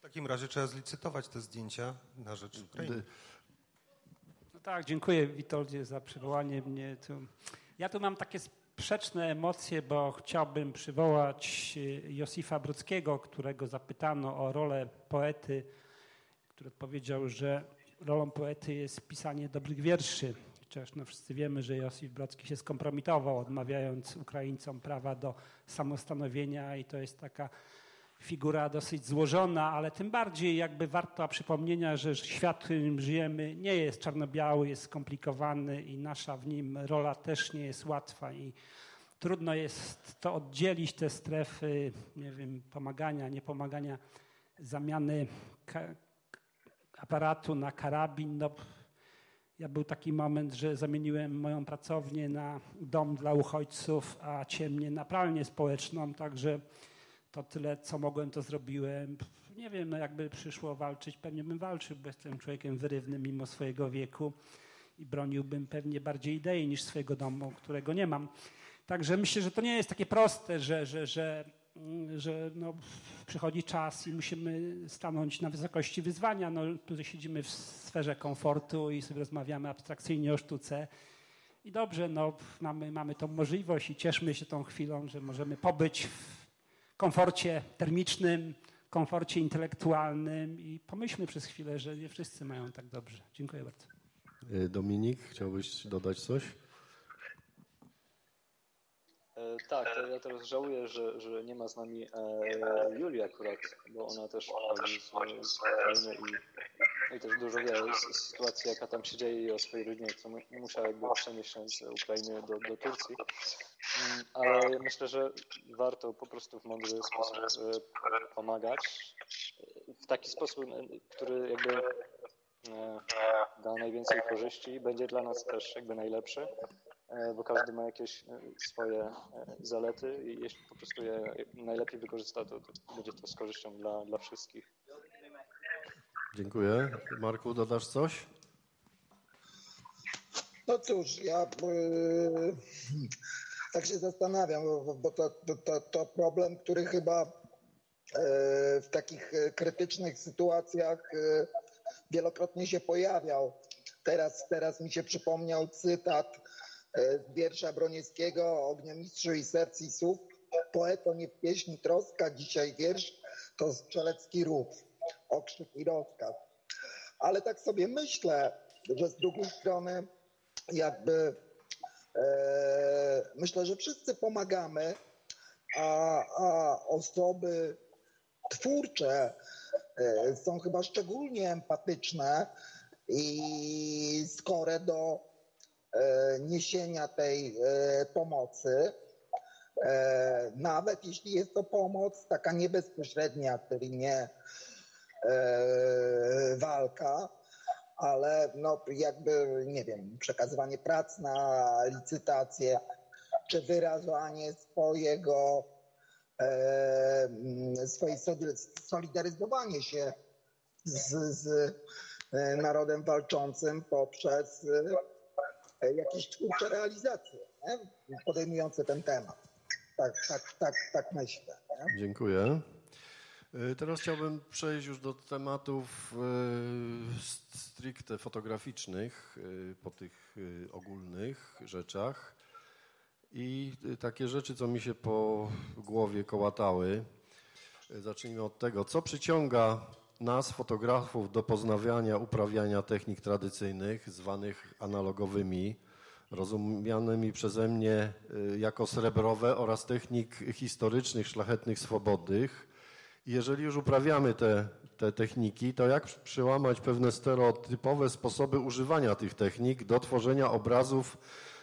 Takim razie trzeba zlicytować te zdjęcia na rzecz Ukrainy. Tak, dziękuję Witoldzie za przywołanie mnie tu. Ja tu mam takie sprzeczne emocje, bo chciałbym przywołać e, Josifa Brockiego, którego zapytano o rolę poety, który odpowiedział, że rolą poety jest pisanie dobrych wierszy. Chociaż no wszyscy wiemy, że Josif Brocki się skompromitował, odmawiając Ukraińcom prawa do samostanowienia i to jest taka figura dosyć złożona, ale tym bardziej jakby warto przypomnienia, że świat, w którym żyjemy nie jest czarno-biały, jest skomplikowany i nasza w nim rola też nie jest łatwa i trudno jest to oddzielić te strefy, nie wiem, pomagania, niepomagania, zamiany aparatu na karabin. No, ja był taki moment, że zamieniłem moją pracownię na dom dla uchodźców, a ciemnie na pralnię społeczną, także to tyle, co mogłem, to zrobiłem. Nie wiem, no jakby przyszło walczyć, pewnie bym walczył, bo jestem człowiekiem wyrywnym mimo swojego wieku i broniłbym pewnie bardziej idei niż swojego domu, którego nie mam. Także myślę, że to nie jest takie proste, że, że, że, że no, przychodzi czas i musimy stanąć na wysokości wyzwania. No, tu siedzimy w sferze komfortu i sobie rozmawiamy abstrakcyjnie o sztuce. I dobrze, no, mamy, mamy tą możliwość i cieszmy się tą chwilą, że możemy pobyć w komforcie termicznym, komforcie intelektualnym i pomyślmy przez chwilę, że nie wszyscy mają tak dobrze. Dziękuję bardzo. Y, Dominik, chciałbyś dodać coś? E, tak, to ja teraz żałuję, że, że nie ma z nami e, Julii akurat, bo ona też pochodzi z, Ukrainy i, i też dużo wie o sytuacji, jaka tam się dzieje i o swojej rodzinie, która musiała jakby przenieść się z Ukrainy do, do Turcji. Mm, ale myślę, że warto po prostu w mądry sposób e, pomagać. W taki sposób, który jakby da najwięcej korzyści, będzie dla nas też jakby najlepszy. E, bo każdy ma jakieś e, swoje e, zalety i jeśli po prostu je najlepiej wykorzysta, to, to będzie to z korzyścią dla, dla wszystkich. Dziękuję. Marku, dodasz coś? No cóż, ja yy, tak się zastanawiam, bo to, to, to problem, który chyba yy, w takich krytycznych sytuacjach yy, wielokrotnie się pojawiał. Teraz, teraz mi się przypomniał cytat wiersza Broniewskiego Ogniomistrzu i serc słów. Poeto nie w pieśni troska, dzisiaj wiersz to strzelecki rów, okrzyk i rozkaz. Ale tak sobie myślę, że z drugiej strony jakby e, myślę, że wszyscy pomagamy, a, a osoby twórcze e, są chyba szczególnie empatyczne i skore do E, niesienia tej e, pomocy, e, nawet jeśli jest to pomoc taka niebezpośrednia, czyli nie walka, ale no jakby, nie wiem, przekazywanie prac na licytację, czy wyrażanie swojego, swojej solidaryzowanie się z, z narodem walczącym poprzez E, jakieś twórcze realizacje nie? podejmujące ten temat. Tak, tak, tak, tak myślę. Nie? Dziękuję. E, teraz chciałbym przejść już do tematów e, stricte fotograficznych, po tych ogólnych rzeczach. I takie rzeczy, co mi się po głowie kołatały. Zacznijmy od tego, co przyciąga nas, fotografów, do poznawania, uprawiania technik tradycyjnych, zwanych analogowymi, rozumianymi przeze mnie y, jako srebrowe oraz technik historycznych, szlachetnych, swobodnych. Jeżeli już uprawiamy te, te techniki, to jak przełamać pewne stereotypowe sposoby używania tych technik do tworzenia obrazów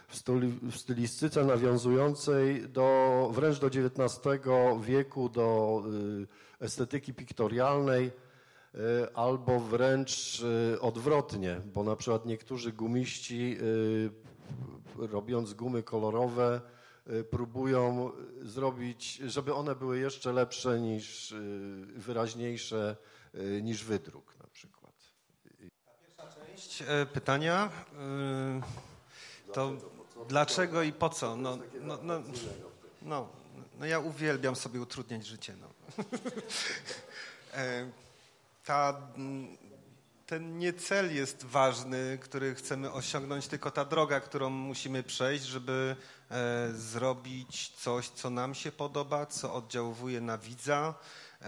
w, styli, w stylistyce nawiązującej do, wręcz do XIX wieku, do y, estetyki piktorialnej, albo wręcz y, odwrotnie, bo na przykład niektórzy gumiści y, robiąc gumy kolorowe próbują zrobić, żeby one były jeszcze lepsze niż, wyraźniejsze niż wydruk na przykład. Ta pierwsza część pytania to dlaczego i po co? No, no, no, no, no ja uwielbiam sobie utrudniać życie. No. Ta, ten nie cel jest ważny, który chcemy osiągnąć, tylko ta droga, którą musimy przejść, żeby e, zrobić coś, co nam się podoba, co oddziałuje na widza, e,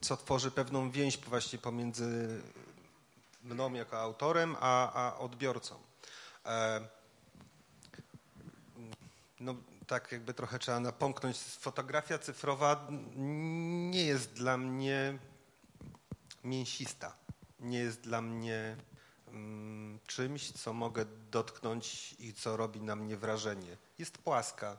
co tworzy pewną więź właśnie pomiędzy mną jako autorem, a, a odbiorcą. E, no, tak jakby trochę trzeba napomknąć. Fotografia cyfrowa nie jest dla mnie mięsista. Nie jest dla mnie mm, czymś, co mogę dotknąć i co robi na mnie wrażenie. Jest płaska.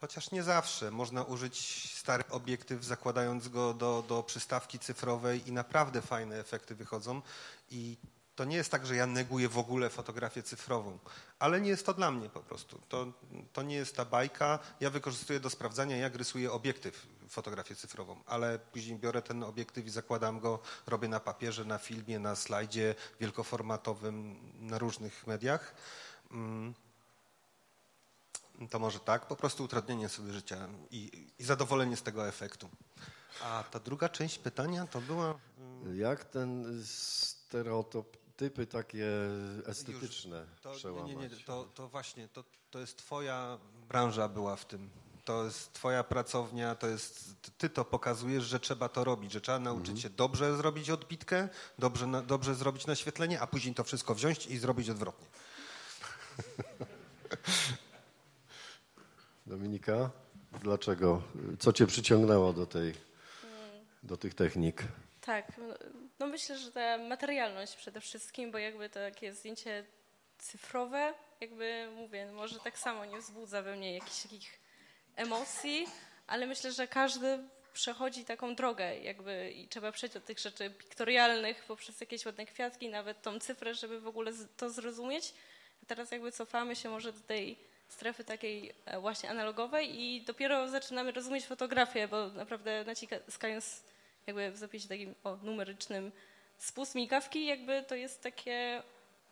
Chociaż nie zawsze. Można użyć stary obiektyw, zakładając go do, do przystawki cyfrowej i naprawdę fajne efekty wychodzą. I to nie jest tak, że ja neguję w ogóle fotografię cyfrową, ale nie jest to dla mnie po prostu. To, to nie jest ta bajka. Ja wykorzystuję do sprawdzania, jak rysuję obiektyw fotografię cyfrową, ale później biorę ten obiektyw i zakładam go, robię na papierze, na filmie, na slajdzie wielkoformatowym, na różnych mediach. Mm. To może tak, po prostu utrudnienie sobie życia i, i zadowolenie z tego efektu. A ta druga część pytania to była... Mm, jak ten stereotypy takie estetyczne Już, to, przełamać? Nie, nie, nie, to, to właśnie, to, to jest twoja branża była w tym to jest twoja pracownia, to jest, ty to pokazujesz, że trzeba to robić, że trzeba nauczyć mhm. się dobrze zrobić odbitkę, dobrze, dobrze zrobić naświetlenie, a później to wszystko wziąć i zrobić odwrotnie. Dominika, dlaczego? Co cię przyciągnęło do, tej, do tych technik? Tak, no, no myślę, że ta materialność przede wszystkim, bo jakby to takie zdjęcie cyfrowe, jakby mówię, może tak samo nie wzbudza we mnie jakichś takich emocji, ale myślę, że każdy przechodzi taką drogę jakby i trzeba przejść od tych rzeczy piktorialnych poprzez jakieś ładne kwiatki, nawet tą cyfrę, żeby w ogóle to zrozumieć. A teraz jakby cofamy się może do tej strefy takiej e, właśnie analogowej i dopiero zaczynamy rozumieć fotografię, bo naprawdę naciskając jakby w zapisie takim o, numerycznym spust migawki, jakby to jest takie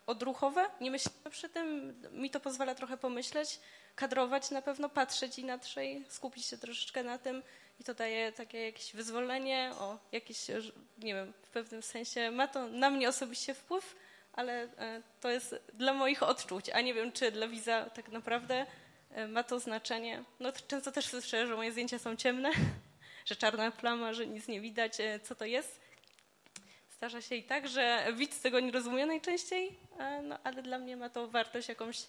odruchowe, nie myślimy przy tym, mi to pozwala trochę pomyśleć, kadrować na pewno, patrzeć inaczej, skupić się troszeczkę na tym i to daje takie jakieś wyzwolenie, o jakieś, nie wiem, w pewnym sensie ma to na mnie osobiście wpływ, ale e, to jest dla moich odczuć, a nie wiem, czy dla widza tak naprawdę e, ma to znaczenie. No często też słyszę, że moje zdjęcia są ciemne, że czarna plama, że nic nie widać, e, co to jest. Zdarza się i tak, że widz tego nie rozumie najczęściej, no, ale dla mnie ma to wartość jakąś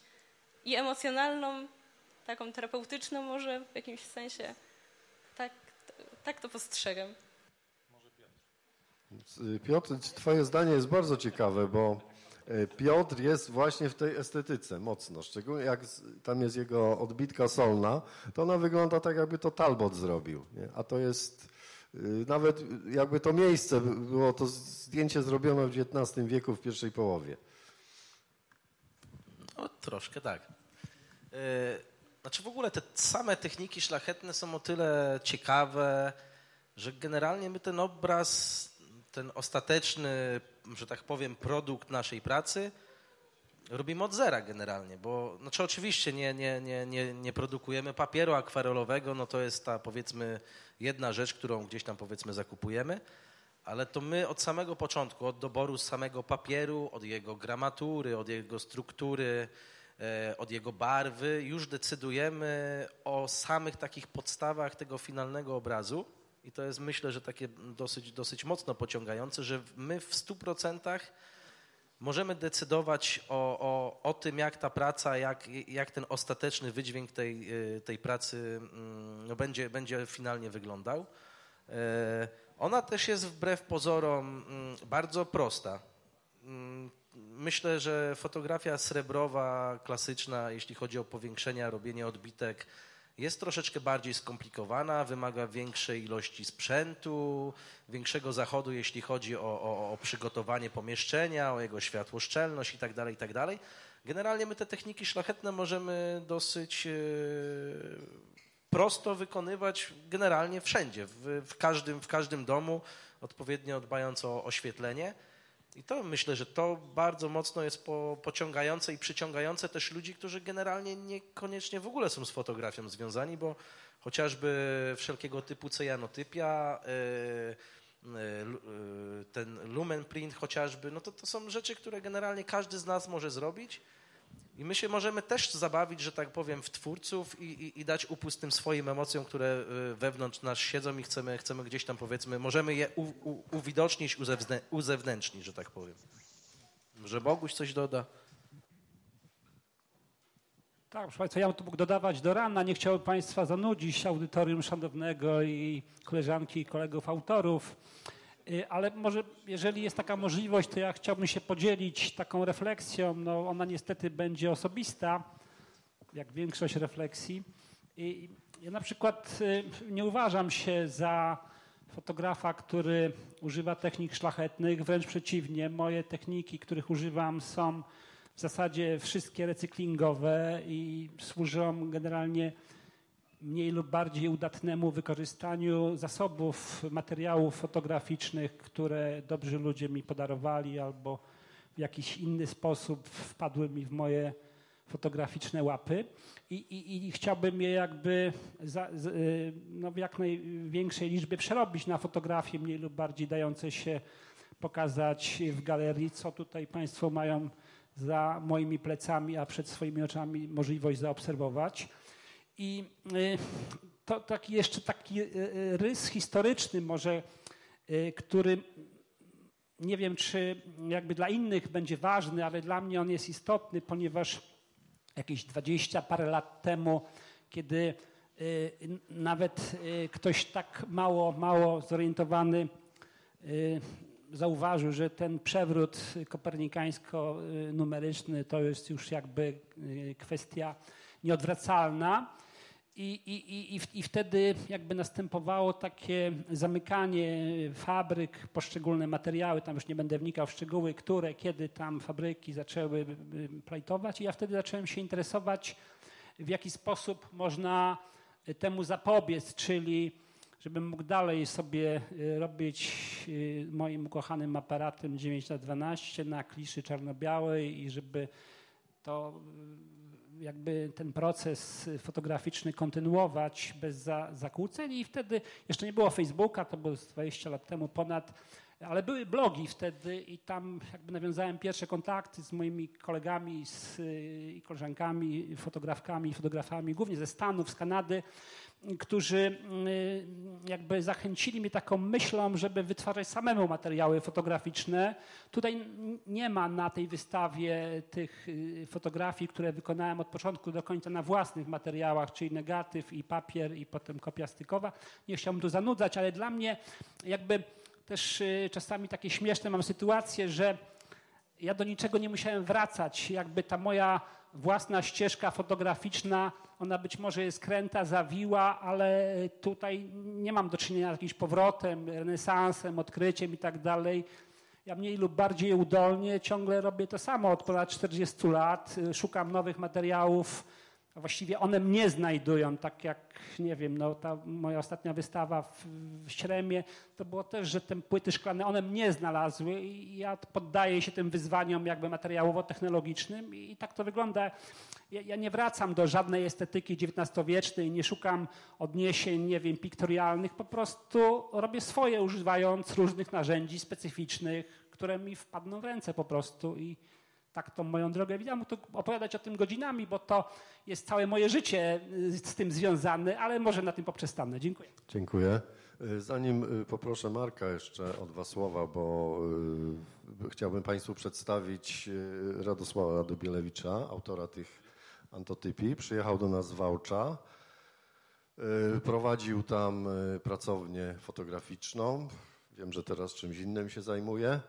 i emocjonalną, taką terapeutyczną może w jakimś sensie. Tak, tak to postrzegam. Piotr, twoje zdanie jest bardzo ciekawe, bo e, Piotr jest właśnie w tej estetyce mocno, szczególnie jak tam jest jego odbitka solna, to ona wygląda tak, jakby to Talbot zrobił, nie? a to jest y, nawet jakby to miejsce było to zdjęcie zrobione w XIX wieku w pierwszej połowie. No, troszkę tak. E, znaczy w ogóle te same techniki szlachetne są o tyle ciekawe, że generalnie my ten obraz, ten ostateczny, że tak powiem, produkt naszej pracy robimy od zera generalnie, bo znaczy oczywiście nie, nie, nie, nie, nie produkujemy papieru akwarelowego, no to jest ta powiedzmy jedna rzecz, którą gdzieś tam powiedzmy zakupujemy, ale to my od samego początku, od doboru samego papieru, od jego gramatury, od jego struktury, e, od jego barwy, już decydujemy o samych takich podstawach tego finalnego obrazu. I to jest myślę, że takie dosyć, dosyć mocno pociągające, że my w 100% możemy decydować o, o, o tym, jak ta praca, jak, jak ten ostateczny wydźwięk tej, e, tej pracy mm, no, będzie, będzie finalnie wyglądał. E, ona też jest wbrew pozorom mm, bardzo prosta. Mm, myślę, że fotografia srebrowa, klasyczna, jeśli chodzi o powiększenia, robienie odbitek, jest troszeczkę bardziej skomplikowana, wymaga większej ilości sprzętu, większego zachodu, jeśli chodzi o, o, o przygotowanie pomieszczenia, o jego światłoszczelność itd., tak itd. Tak Generalnie my te techniki szlachetne możemy dosyć e, prosto wykonywać generalnie wszędzie, w, w, każdym, w każdym domu, odpowiednio dbając o oświetlenie. I to myślę, że to bardzo mocno jest po, pociągające i przyciągające też ludzi, którzy generalnie niekoniecznie w ogóle są z fotografią związani, bo chociażby wszelkiego typu cyjanotypia, yy, ten lumen print chociażby, no to, to są rzeczy, które generalnie każdy z nas może zrobić i my się możemy też zabawić, że tak powiem, w twórców i, i, i, dać upust tym swoim emocjom, które y, wewnątrz nas siedzą i chcemy, chcemy gdzieś tam powiedzmy, możemy je u, u, uwidocznić, uzewnętrznić, że tak powiem. Że Boguś coś doda. Tak, proszę Państwa, ja tu mógł dodawać do rana. Nie chciałbym Państwa zanudzić audytorium szanownego i koleżanki i kolegów autorów. Y, ale może jeżeli jest taka możliwość, to ja chciałbym się podzielić taką refleksją. No, ona niestety będzie osobista, jak większość refleksji. I ja na przykład y, nie uważam się za fotografa, który używa technik szlachetnych, wręcz przeciwnie. Moje techniki, których używam, są w zasadzie wszystkie recyklingowe i służą generalnie mniej lub bardziej udatnemu wykorzystaniu zasobów materiałów fotograficznych, które dobrzy ludzie mi podarowali albo w jakiś inny sposób wpadły mi w moje fotograficzne łapy i, i, i chciałbym je jakby za, y, no w jak największej liczbie przerobić na fotografie mniej lub bardziej dające się pokazać w galerii, co tutaj Państwo mają za moimi plecami, a przed swoimi oczami możliwość zaobserwować. I y, to taki jeszcze taki y, y, rys historyczny może, który nie wiem, czy jakby dla innych będzie ważny, ale dla mnie on jest istotny, ponieważ jakieś dwadzieścia parę lat temu kiedy nawet ktoś tak mało, mało zorientowany zauważył, że ten przewrót kopernikańsko-numeryczny to jest już jakby kwestia nieodwracalna. I, i, i, I wtedy jakby następowało takie zamykanie fabryk, poszczególne materiały, tam już nie będę wnikał w szczegóły, które, kiedy tam fabryki zaczęły plajtować. I ja wtedy zacząłem się interesować, w jaki sposób można temu zapobiec, czyli żebym mógł dalej sobie y, robić y, moim ukochanym aparatem 9 na 12 na kliszy czarno-białej i żeby to jakby ten proces fotograficzny kontynuować bez za, zakłóceń. I wtedy jeszcze nie było Facebooka, to było 20 lat temu ponad, ale były blogi wtedy i tam jakby nawiązałem pierwsze kontakty z moimi kolegami z, i koleżankami, fotografkami, fotografami, głównie ze Stanów, z Kanady, którzy y, jakby zachęcili mnie taką myślą, żeby wytwarzać samemu materiały fotograficzne. Tutaj nie ma na tej wystawie tych y, fotografii, które wykonałem od początku do końca na własnych materiałach, czyli negatyw i papier i potem kopia stykowa. Nie chciałbym tu zanudzać, ale dla mnie jakby też y, czasami takie śmieszne mam sytuacje, że ja do niczego nie musiałem wracać. Jakby ta moja własna ścieżka fotograficzna, ona być może jest kręta, zawiła, ale tutaj nie mam do czynienia z jakimś powrotem, renesansem, odkryciem i tak dalej. Ja mniej lub bardziej udolnie ciągle robię to samo od ponad 40 lat. Szukam nowych materiałów, właściwie one mnie znajdują, tak jak, nie wiem, no, ta moja ostatnia wystawa w, w Śremie, to było też, że te płyty szklane, one mnie znalazły i ja poddaję się tym wyzwaniom jakby materiałowo-technologicznym i, i tak to wygląda. Ja, ja, nie wracam do żadnej estetyki XIX-wiecznej, nie szukam odniesień, nie wiem, piktorialnych, po prostu robię swoje, używając różnych narzędzi specyficznych, które mi wpadną w ręce po prostu i tak tą moją drogę. Ja mógł opowiadać o tym godzinami, bo to jest całe moje życie y, z tym związane, ale może na tym poprzestanę. Dziękuję. Dziękuję. Y, zanim y, poproszę Marka jeszcze o dwa słowa, bo chciałbym Państwu przedstawić Radosława Dubielewicza, autora tych antotypii. Przyjechał do nas z Wałcza. Prowadził tam pracownię fotograficzną. Wiem, że teraz czymś innym się zajmuje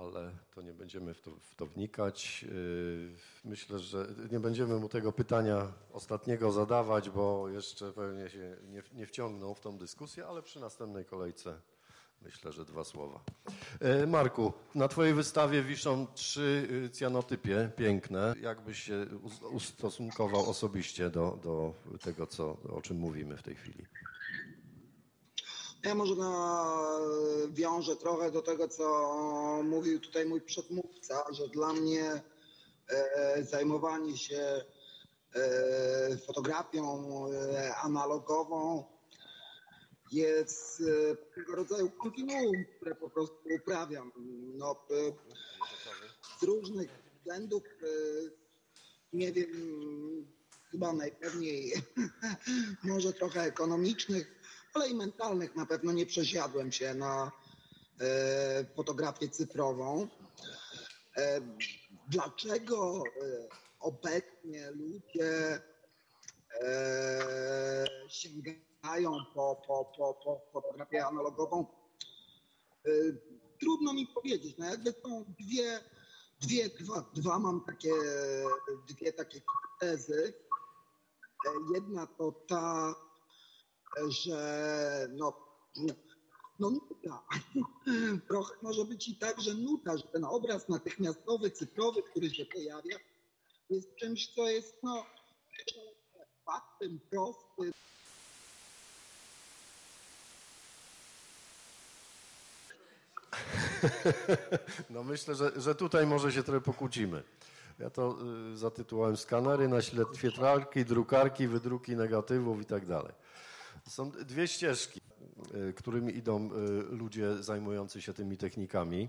ale to nie będziemy w to, w to, wnikać. Yy, myślę, że nie będziemy mu tego pytania ostatniego zadawać, bo jeszcze pewnie się nie, nie wciągnął w tą dyskusję, ale przy następnej kolejce myślę, że dwa słowa. Yy, Marku, na Twojej wystawie wiszą trzy yy, cyanotypie piękne. Jak byś się ustosunkował osobiście do, do tego, co, o czym mówimy w tej chwili? Ja może nawiążę trochę do tego, co mówił tutaj mój przedmówca, że dla mnie e, zajmowanie się e, fotografią e, analogową jest pewnego rodzaju kontinuum, które po prostu uprawiam. No, z różnych względów, nie wiem, chyba najpewniej może trochę ekonomicznych, ale i mentalnych na pewno nie przesiadłem się na e, fotografię cyfrową. E, dlaczego e, obecnie ludzie e, sięgają po, po, po, po fotografię analogową? E, trudno mi powiedzieć. No jakby są dwie, dwie dwa, dwa mam takie, dwie takie tezy. E, jedna to ta, że no, no nuda. Trochę może być i tak, że nuda, że ten obraz natychmiastowy, cyfrowy, który się pojawia, jest czymś, co jest no, faktem prostym. No myślę, że, że tutaj może się trochę pokłócimy. Ja to y, zatytułowałem skanery na świetlarki, drukarki, wydruki negatywów i tak dalej. Są dwie ścieżki, y, którymi idą y, ludzie zajmujący się tymi technikami.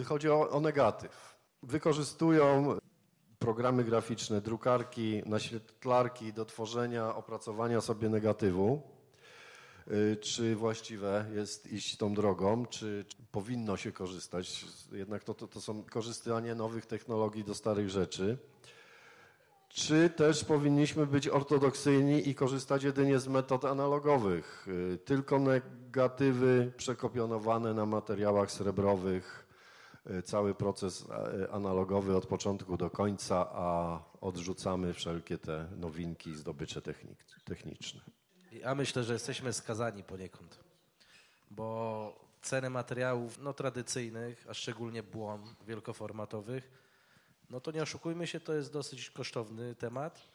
Y, chodzi o, o negatyw. Wykorzystują programy graficzne, drukarki, naświetlarki do tworzenia, opracowania sobie negatywu. Czy właściwe jest iść tą drogą, czy, czy powinno się korzystać? Jednak to, to, to są korzystanie nowych technologii do starych rzeczy. Czy też powinniśmy być ortodoksyjni i korzystać jedynie z metod analogowych? Y, Tylko negatywy przekopionowane na materiałach srebrowych, y, cały proces y, analogowy od początku do końca, a odrzucamy wszelkie te nowinki, zdobycze technik- techniczne. Ja myślę, że jesteśmy skazani poniekąd, bo ceny materiałów no, tradycyjnych, a szczególnie błon wielkoformatowych, no to nie oszukujmy się, to jest dosyć kosztowny temat,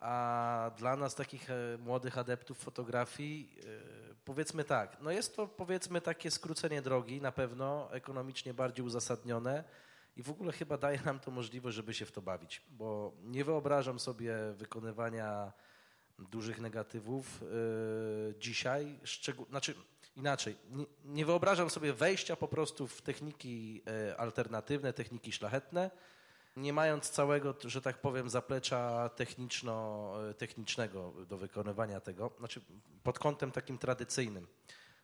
a dla nas takich e, młodych adeptów fotografii e, powiedzmy tak, no jest to powiedzmy takie skrócenie drogi, na pewno ekonomicznie bardziej uzasadnione i w ogóle chyba daje nam to możliwość, żeby się w to bawić, bo nie wyobrażam sobie wykonywania dużych negatywów yy, dzisiaj, szczegół- znaczy inaczej, nie, nie wyobrażam sobie wejścia po prostu w techniki yy, alternatywne, techniki szlachetne, nie mając całego, że tak powiem, zaplecza techniczno, yy, technicznego do wykonywania tego, znaczy pod kątem takim tradycyjnym.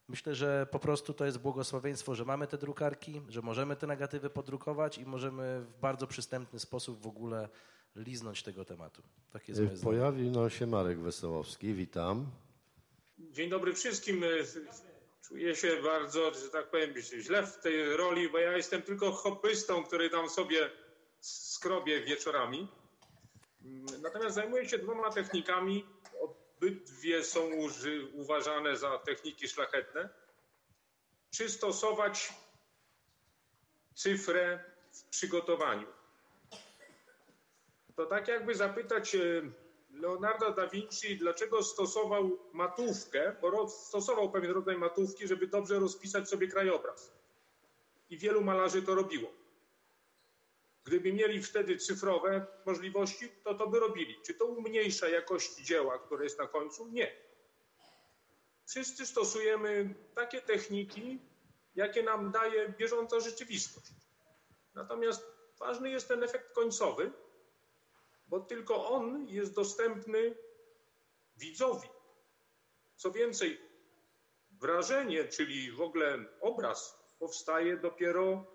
Myślę, że po prostu to jest błogosławieństwo, że mamy te drukarki, że możemy te negatywy podrukować i możemy w bardzo przystępny sposób w ogóle liznąć tego tematu. Tak jest moje zdanie. Pojawił się Marek Wesołowski, witam. Dzień dobry wszystkim. Czuję się bardzo, że tak powiem, źle w tej roli, bo ja jestem tylko hobbystą, który tam sobie skrobię wieczorami. Natomiast zajmuję się dwoma technikami. Obydwie są uży, uważane za techniki szlachetne. Czy stosować cyfrę w przygotowaniu? To tak jakby zapytać e, Leonardo da Vinci, dlaczego stosował matówkę, bo stosował pewien rodzaj matówki, żeby dobrze rozpisać sobie krajobraz. I wielu malarzy to robiło. Gdyby mieli wtedy cyfrowe możliwości, to to by robili. Czy to umniejsza jakość dzieła, które jest na końcu? Nie. Wszyscy stosujemy takie techniki, jakie nam daje bieżąca rzeczywistość. Natomiast ważny jest ten efekt końcowy, bo tylko on jest dostępny widzowi. Co więcej, wrażenie, czyli w ogóle obraz, powstaje dopiero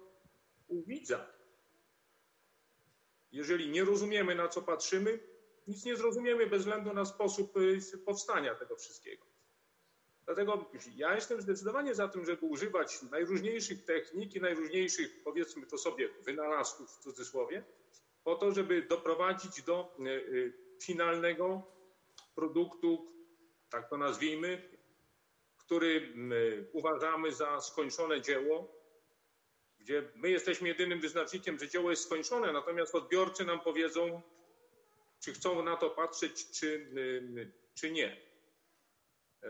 u widza. Jeżeli nie rozumiemy, na co patrzymy, nic nie zrozumiemy bez względu na sposób y, powstania tego wszystkiego. Dlatego ja jestem zdecydowanie za tym, żeby używać najróżniejszych technik i najróżniejszych, powiedzmy to sobie, wynalazków w cudzysłowie, po to, żeby doprowadzić do y, y, finalnego produktu, tak to nazwijmy, który y, uważamy za skończone dzieło, gdzie my jesteśmy jedynym wyznacznikiem, że dzieło jest skończone, natomiast odbiorcy nam powiedzą, czy chcą na to patrzeć, czy, czy nie.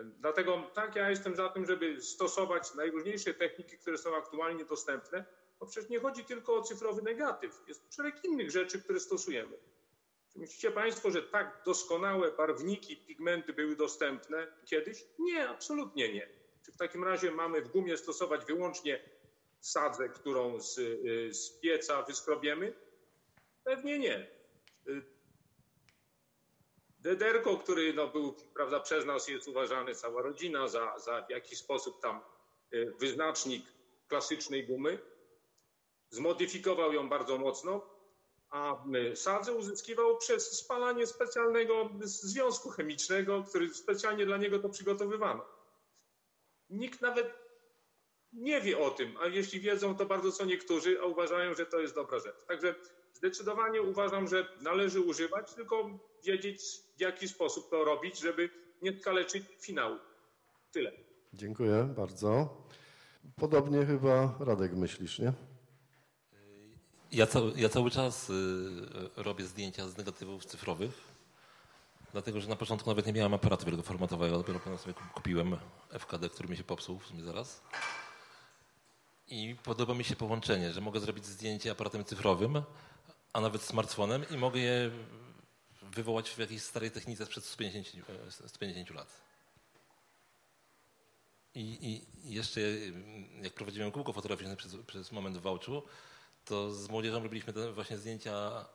Dlatego tak, ja jestem za tym, żeby stosować najróżniejsze techniki, które są aktualnie dostępne, bo przecież nie chodzi tylko o cyfrowy negatyw. Jest szereg innych rzeczy, które stosujemy. Czy myślicie Państwo, że tak doskonałe barwniki, pigmenty były dostępne kiedyś? Nie, absolutnie nie. Czy w takim razie mamy w gumie stosować wyłącznie sadzę, którą z, y, z pieca wyskrobiemy? Pewnie nie. Y, Dederko, który no, był, prawda, przez nas jest uważany, cała rodzina, za, za w jakiś sposób tam y, wyznacznik klasycznej gumy, zmodyfikował ją bardzo mocno, a sadzę uzyskiwał przez spalanie specjalnego związku chemicznego, który specjalnie dla niego to przygotowywano. Nikt nawet nie wie o tym, a jeśli wiedzą, to bardzo co niektórzy, a uważają, że to jest dobra rzecz. Także zdecydowanie uważam, że należy używać, tylko wiedzieć, w jaki sposób to robić, żeby nie skaleczyć finału. Tyle. Dziękuję bardzo. Podobnie chyba Radek myślisz, nie? Ja, cały, ja cały czas y, robię zdjęcia z negatywów cyfrowych, dlatego że na początku nawet nie miałem aparatu wielkoformatowego, dopiero potem sobie kupiłem FKD, który mi się popsuł w sumie zaraz. I podoba mi się połączenie, że mogę zrobić zdjęcie aparatem cyfrowym, a nawet smartfonem i mogę je wywołać w jakiejś starej technice sprzed 150, 150 lat. I, I jeszcze jak prowadziłem kółko fotograficzne przez, przez moment w Wałczu, to z młodzieżą robiliśmy te właśnie zdjęcia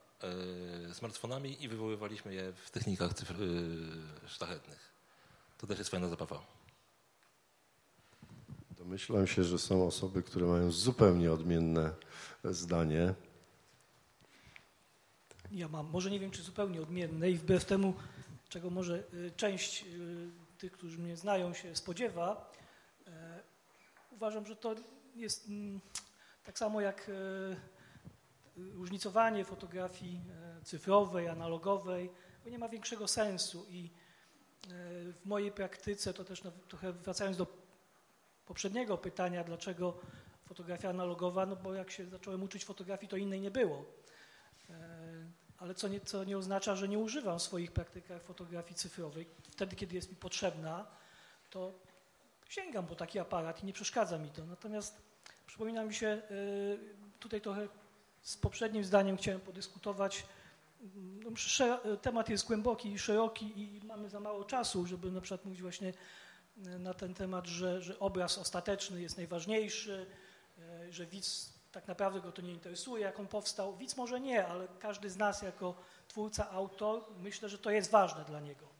e, smartfonami i wywoływaliśmy je w technikach cyfr, e, szlachetnych. To też jest fajna zabawa. Domyślam się, że są osoby, które mają zupełnie odmienne zdanie. ja mam, może nie wiem, czy zupełnie odmienne i wbrew temu, czego może część tych, którzy mnie znają, się spodziewa, uważam, że to jest mm, tak samo jak różnicowanie fotografii cyfrowej, analogowej, bo nie ma większego sensu i w mojej praktyce, to też trochę wracając do poprzedniego pytania, dlaczego fotografia analogowa, no bo jak się zacząłem uczyć fotografii, to innej nie było. E, ale co nie, co nie oznacza, że nie używam w swoich praktykach fotografii cyfrowej. Wtedy, kiedy jest mi potrzebna, to sięgam po taki aparat i nie przeszkadza mi to. Natomiast przypomina mi się, e, tutaj trochę z poprzednim zdaniem chciałem podyskutować. No, temat jest głęboki i szeroki i mamy za mało czasu, żeby na przykład mówić właśnie na ten temat, że, że obraz ostateczny jest najważniejszy, e, że widz tak naprawdę go to nie interesuje, jak on powstał. Widz może nie, ale każdy z nas jako twórca, autor, myślę, że to jest ważne dla niego.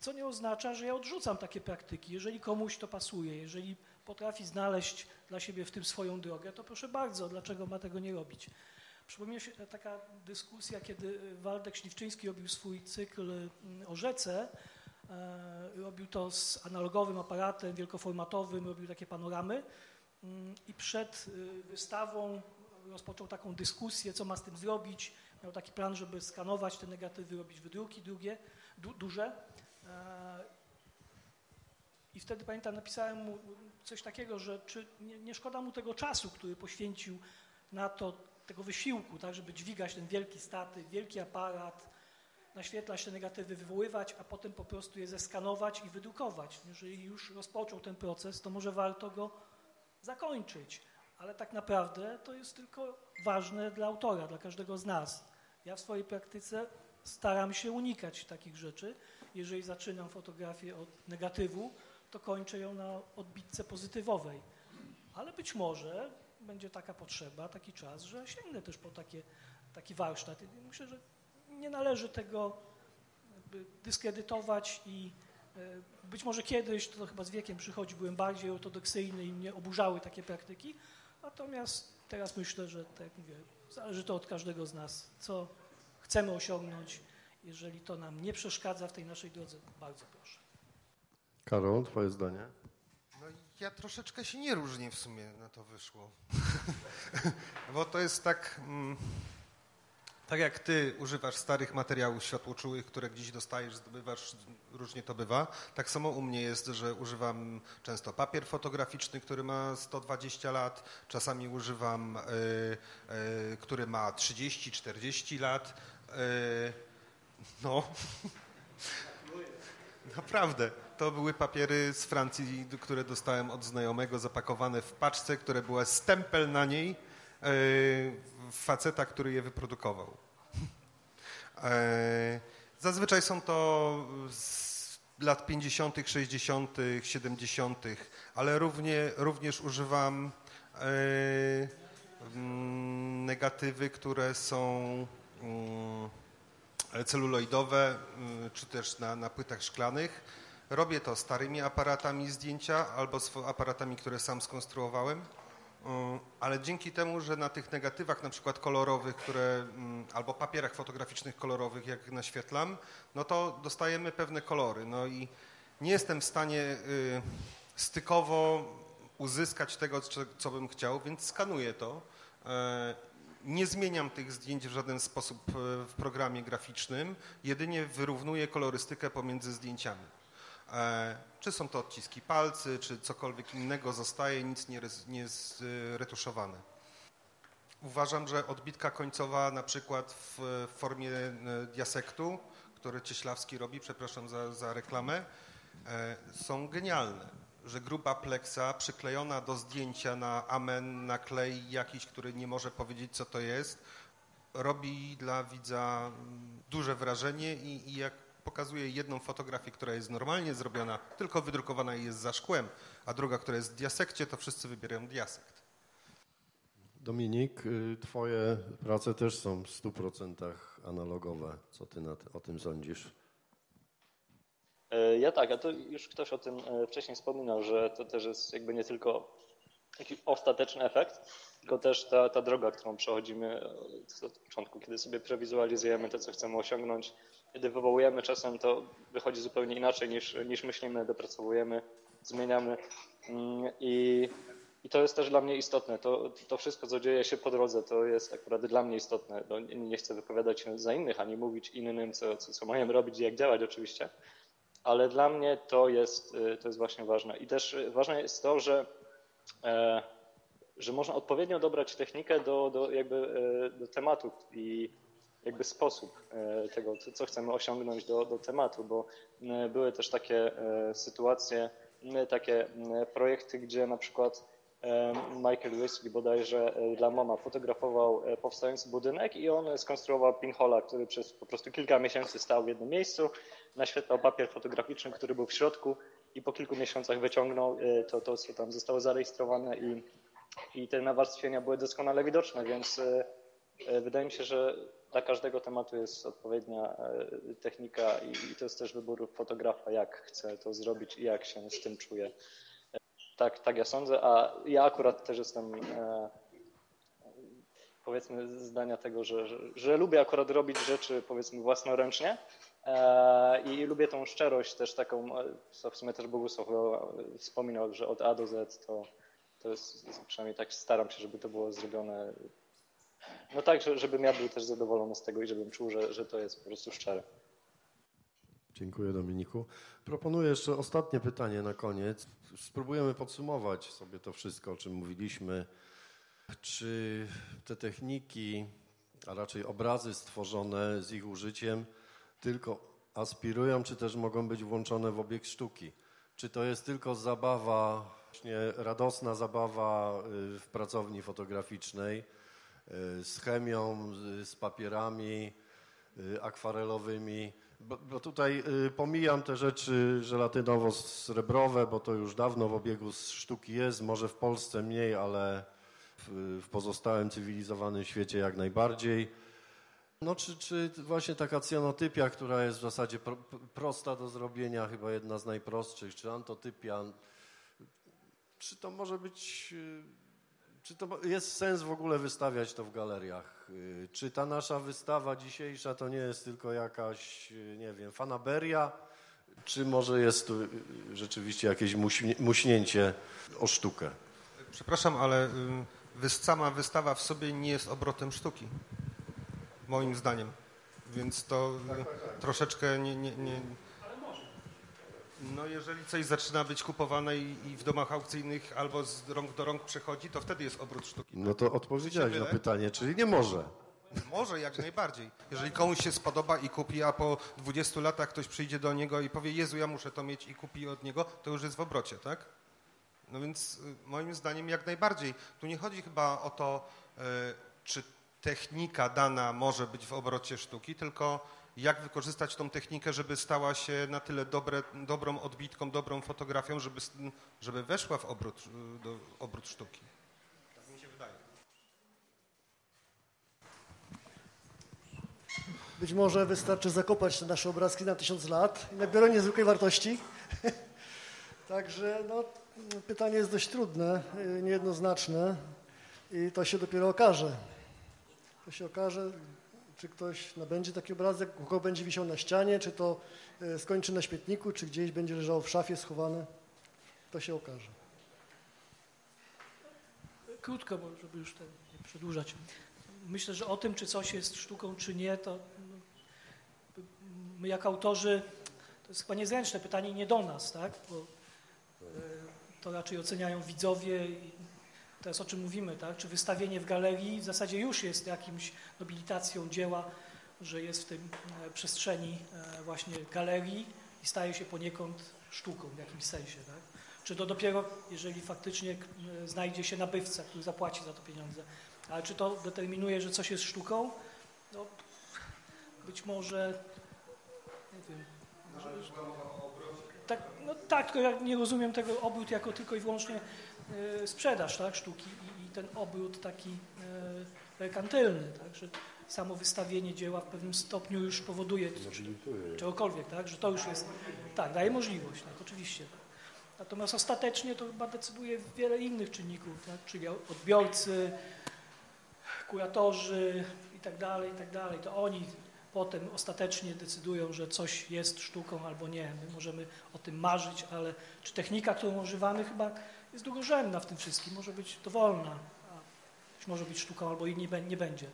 Co nie oznacza, że ja odrzucam takie praktyki. Jeżeli komuś to pasuje, jeżeli potrafi znaleźć dla siebie w tym swoją drogę, to proszę bardzo, dlaczego ma tego nie robić? Przypomina się taka dyskusja, kiedy Waldek Śliwczyński robił swój cykl o rzece, E, robił to z analogowym aparatem wielkoformatowym, robił takie panoramy mm, i przed y, wystawą rozpoczął taką dyskusję, co ma z tym zrobić. Miał taki plan, żeby skanować te negatywy, robić wydruki drugie, du, duże. I wtedy pamiętam, napisałem mu coś takiego, że czy nie, nie szkoda mu tego czasu, który poświęcił na to, tego wysiłku, tak, żeby dźwigać ten wielki statyw, wielki aparat, naświetlać te negatywy, wywoływać, a potem po prostu je zeskanować i wydrukować. Jeżeli już rozpoczął ten proces, to może warto go zakończyć. Ale tak naprawdę to jest tylko ważne dla autora, dla każdego z nas. Ja w swojej praktyce staram się unikać takich rzeczy. Jeżeli zaczynam fotografię od negatywu, to kończę ją na odbitce pozytywowej. Ale być może będzie taka potrzeba, taki czas, że sięgnę też po takie, taki warsztat. Myślę, że nie należy tego dyskredytować i e, być może kiedyś, to chyba z wiekiem przychodzi, byłem bardziej ortodoksyjny i mnie oburzały takie praktyki, natomiast teraz myślę, że tak jak mówię, zależy to od każdego z nas, co chcemy osiągnąć. Jeżeli to nam nie przeszkadza w tej naszej drodze, bardzo proszę. Karol, twoje zdanie? No ja troszeczkę się nie różnię w sumie na to wyszło. Bo to jest tak... Mm tak jak ty używasz starych materiałów światłoczułych, które gdzieś dostajesz, zdobywasz, różnie to bywa, tak samo u mnie jest, że używam często papier fotograficzny, który ma 120 lat, czasami używam, y, y, który ma 30-40 lat. Y, no, naprawdę. To były papiery z Francji, które dostałem od znajomego, zapakowane w paczce, które była stempel na niej faceta, który je wyprodukował. E, zazwyczaj są to z lat 50., 60., 70., ale równie, również używam e, mm, negatywy, które są mm, celuloidowe, mm, czy też na, na płytach szklanych. Robię to starymi aparatami zdjęcia albo aparatami, które sam skonstruowałem. Mm, ale dzięki temu, że na tych negatywach na przykład kolorowych, które, mm, albo papierach fotograficznych kolorowych, jak naświetlam, no to dostajemy pewne kolory. No i nie jestem w stanie y, stykowo uzyskać tego, co bym chciał, więc skanuję to. E, nie zmieniam tych zdjęć w żaden sposób e, w programie graficznym, jedynie wyrównuję kolorystykę pomiędzy zdjęciami. E, czy są to odciski palcy, czy cokolwiek innego zostaje, nic nie, nie retuszowane. Uważam, że odbitka końcowa na przykład w formie e, diasektu, który Cieślawski robi, przepraszam za, za reklamę, e, są genialne. Że gruba pleksa przyklejona do zdjęcia na amen, na klej jakiś, który nie może powiedzieć co to jest, robi dla widza mm, duże wrażenie i, i jak pokazuje jedną fotografię, która jest normalnie zrobiona, tylko wydrukowana i jest za szkłem, a druga, która jest w diasekcie, to wszyscy wybierają diasekt. Dominik, y, twoje prace też są w 100% analogowe. Co ty o tym sądzisz? E, ja tak, a to już ktoś o tym e, wcześniej wspominał, że to też jest jakby nie tylko jakiś ostateczny efekt, tylko też ta, ta droga, którą przechodzimy od początku, kiedy sobie prewizualizujemy to, co chcemy osiągnąć, kiedy wywołujemy czasem, to wychodzi zupełnie inaczej niż, niż myślimy, dopracowujemy, zmieniamy mm, i i to jest też dla mnie istotne. To, to wszystko, co dzieje się po drodze, to jest akurat dla mnie istotne. No, nie chcę wypowiadać się za innych, ani mówić innym, co, co, co mają robić i jak działać oczywiście, ale dla mnie to jest, y, to jest właśnie ważne. I też ważne jest to, że, e, że można odpowiednio dobrać technikę do, do, jakby, e, do tematu i jakby sposób e, tego, co chcemy osiągnąć do, do tematu, bo były też takie sytuacje, takie projekty, gdzie na przykład Michael Whiskey bodajże e, dla MoMA fotografował e, powstający budynek i on skonstruował pinhola, który przez po prostu kilka miesięcy stał w jednym miejscu, naświetlał papier fotograficzny, który był w środku i po kilku miesiącach wyciągnął e, to, to co tam zostało zarejestrowane i, i te nawarstwienia były doskonale widoczne, więc wydaje mi się, że dla każdego tematu jest odpowiednia technika i, i to jest też wybór fotografa, jak chce to zrobić i jak się z tym czuje. Tak, tak ja sądzę, a ja akurat też jestem e, powiedzmy zdania tego, że, że, że, lubię akurat robić rzeczy powiedzmy własnoręcznie e, i lubię tą szczerość też taką, e, co w sumie też Bogusław wspominał, że od A do Z to, to jest, przynajmniej tak staram się, żeby to było zrobione no tak, żebym ja był też zadowolony z tego i żebym czuł, że, że to jest po prostu szczere. Dziękuję Dominiku. Proponuję jeszcze ostatnie pytanie na koniec. Spróbujemy podsumować sobie to wszystko, o czym mówiliśmy. Czy te techniki, a raczej obrazy stworzone z ich użyciem tylko aspirują, czy też mogą być włączone w obieg sztuki? Czy to jest tylko zabawa, właśnie radosna zabawa y, w pracowni fotograficznej z chemią, z papierami y, akwarelowymi? Bo, bo tutaj y, pomijam te rzeczy żelatynowo-srebrowe, bo to już dawno w obiegu sztuki jest, może w Polsce mniej, ale w, w pozostałym cywilizowanym świecie jak najbardziej. No czy, czy właśnie taka cyanotypia, która jest w zasadzie pro, prosta do zrobienia, chyba jedna z najprostszych, czy antotypia, czy to może być y, czy to jest sens w ogóle wystawiać to w galeriach? Y, czy ta nasza wystawa dzisiejsza to nie jest tylko jakaś, y, nie wiem, fanaberia? Czy może jest tu y, rzeczywiście jakieś muśnięcie o sztukę? Przepraszam, ale sama wystawa w sobie nie jest obrotem sztuki. Moim zdaniem. Więc to troszeczkę nie, nie, nie no jeżeli coś zaczyna być kupowane i, i, w domach aukcyjnych albo z rąk do rąk przechodzi, to wtedy jest obrót sztuki. No to odpowiedziałeś na pytanie, czyli nie może. Może, jak najbardziej. Jeżeli komuś się spodoba i kupi, a po 20 latach ktoś przyjdzie do niego i powie, Jezu, ja muszę to mieć i kupi od niego, to już jest w obrocie, tak? No więc y, moim zdaniem jak najbardziej. Tu nie chodzi chyba o to, y, czy technika dana może być w obrocie sztuki, tylko jak wykorzystać tą technikę, żeby stała się na tyle dobre, dobrą odbitką, dobrą fotografią, żeby, żeby weszła w obrót, do, obrót sztuki. Tak mi się wydaje. Być może wystarczy zakopać te nasze obrazki na tysiąc lat i nabiorą niezwykłej wartości. Także no, pytanie jest dość trudne, y, niejednoznaczne i to się dopiero okaże. To się okaże, czy ktoś nabędzie taki obrazek, u kogo będzie wisiał na ścianie, czy to e, skończy na śmietniku, czy gdzieś będzie leżało w szafie schowane. To się okaże. Krótko, żeby już nie przedłużać. Myślę, że o tym, czy coś jest sztuką, czy nie, to no, my jako autorzy, to jest chyba niezręczne pytanie nie do nas, tak? Bo e, to raczej oceniają widzowie teraz o czym mówimy, tak? Czy wystawienie w galerii w zasadzie już jest jakimś nobilitacją dzieła, że jest w tym e, przestrzeni e, właśnie galerii i staje się poniekąd sztuką w jakimś sensie, tak? Czy to dopiero, jeżeli faktycznie znajdzie się nabywca, który zapłaci za to pieniądze. Ale czy to determinuje, że coś jest sztuką? No, być może, nie wiem. Tak, no tak, tylko ja nie rozumiem tego obrót jako tylko i wyłącznie sprzedaż tak, sztuki i, i ten obrót taki e, merkantylny, tak, że samo wystawienie dzieła w pewnym stopniu już powoduje czegokolwiek, tak, że to już jest, tak, daje możliwość, tak, oczywiście. Natomiast ostatecznie to chyba decyduje wiele innych czynników, tak? czyli odbiorcy, kuratorzy i tak dalej, i tak dalej. To oni potem ostatecznie decydują, że coś jest sztuką albo nie. My możemy o tym marzyć, ale czy technika, którą używamy chyba jest drugorzędna w tym wszystkim, może być dowolna, a może być sztuką albo i nie, nie będzie.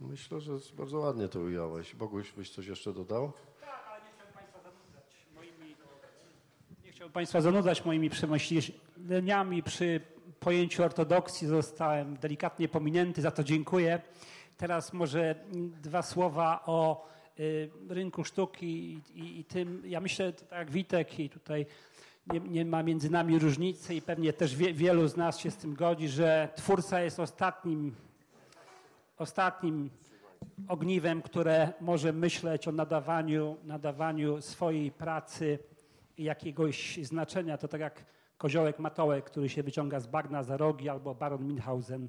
Myślę, że bardzo ładnie to ująłeś. Boguś, byś coś jeszcze dodał? Tak, ale nie chciałbym Państwa zanudzać moimi, nie chciałbym Państwa zanudzać moimi przemyśleniami przy pojęciu ortodoksji. Zostałem delikatnie pominięty, za to dziękuję. Teraz może dwa słowa o rynku sztuki i, i, i, tym. Ja myślę, tak jak Witek i tutaj nie, nie, ma między nami różnicy i pewnie też wie, wielu z nas się z tym godzi, że twórca jest ostatnim ostatnim ogniwem, które może myśleć o nadawaniu, nadawaniu swojej pracy jakiegoś znaczenia. To tak jak koziołek matołek, który się wyciąga z bagna za rogi, albo baron Minhausen,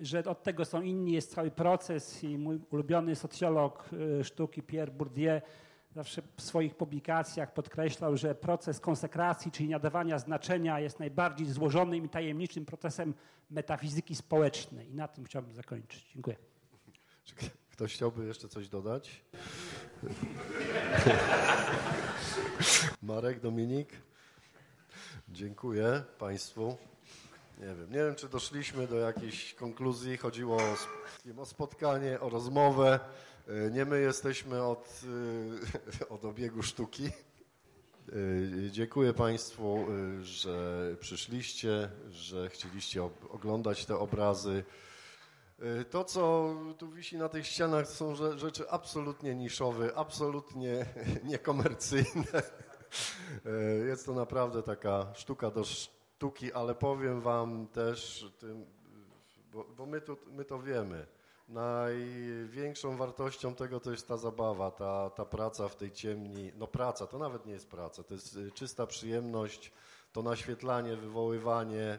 że od tego są inni, jest cały proces i mój ulubiony socjolog y, sztuki Pierre Bourdieu zawsze w swoich publikacjach podkreślał, że proces konsekracji, czyli nadawania znaczenia jest najbardziej złożonym i tajemniczym procesem metafizyki społecznej. I na tym chciałbym zakończyć. Dziękuję. Czy ktoś chciałby jeszcze coś dodać? Marek, Dominik? Dziękuję Państwu. Nie wiem, nie wiem, czy doszliśmy do jakiejś konkluzji. Chodziło o, spotkanie, o rozmowę. E, nie my jesteśmy od, e, od obiegu sztuki. E, dziękuję Państwu, że przyszliście, że chcieliście oglądać te obrazy. To, co tu wisi na tych ścianach, są rzeczy absolutnie niszowe, absolutnie niekomercyjne. Jest to naprawdę taka sztuka do sztuki, ale powiem Wam też, tym, bo, bo my, tu, my to wiemy największą wartością tego to jest ta zabawa, ta, ta praca w tej ciemni. No praca, to nawet nie jest praca, to jest y, czysta przyjemność, to naświetlanie, wywoływanie.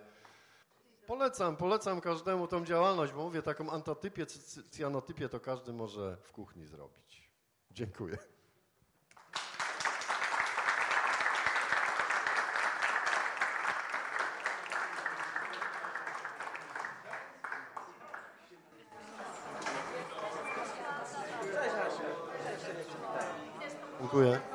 Polecam, polecam każdemu tą działalność, bo mówię, taką antotypię, cyanotypię to każdy może w kuchni zrobić. Dziękuję. Dziękuję.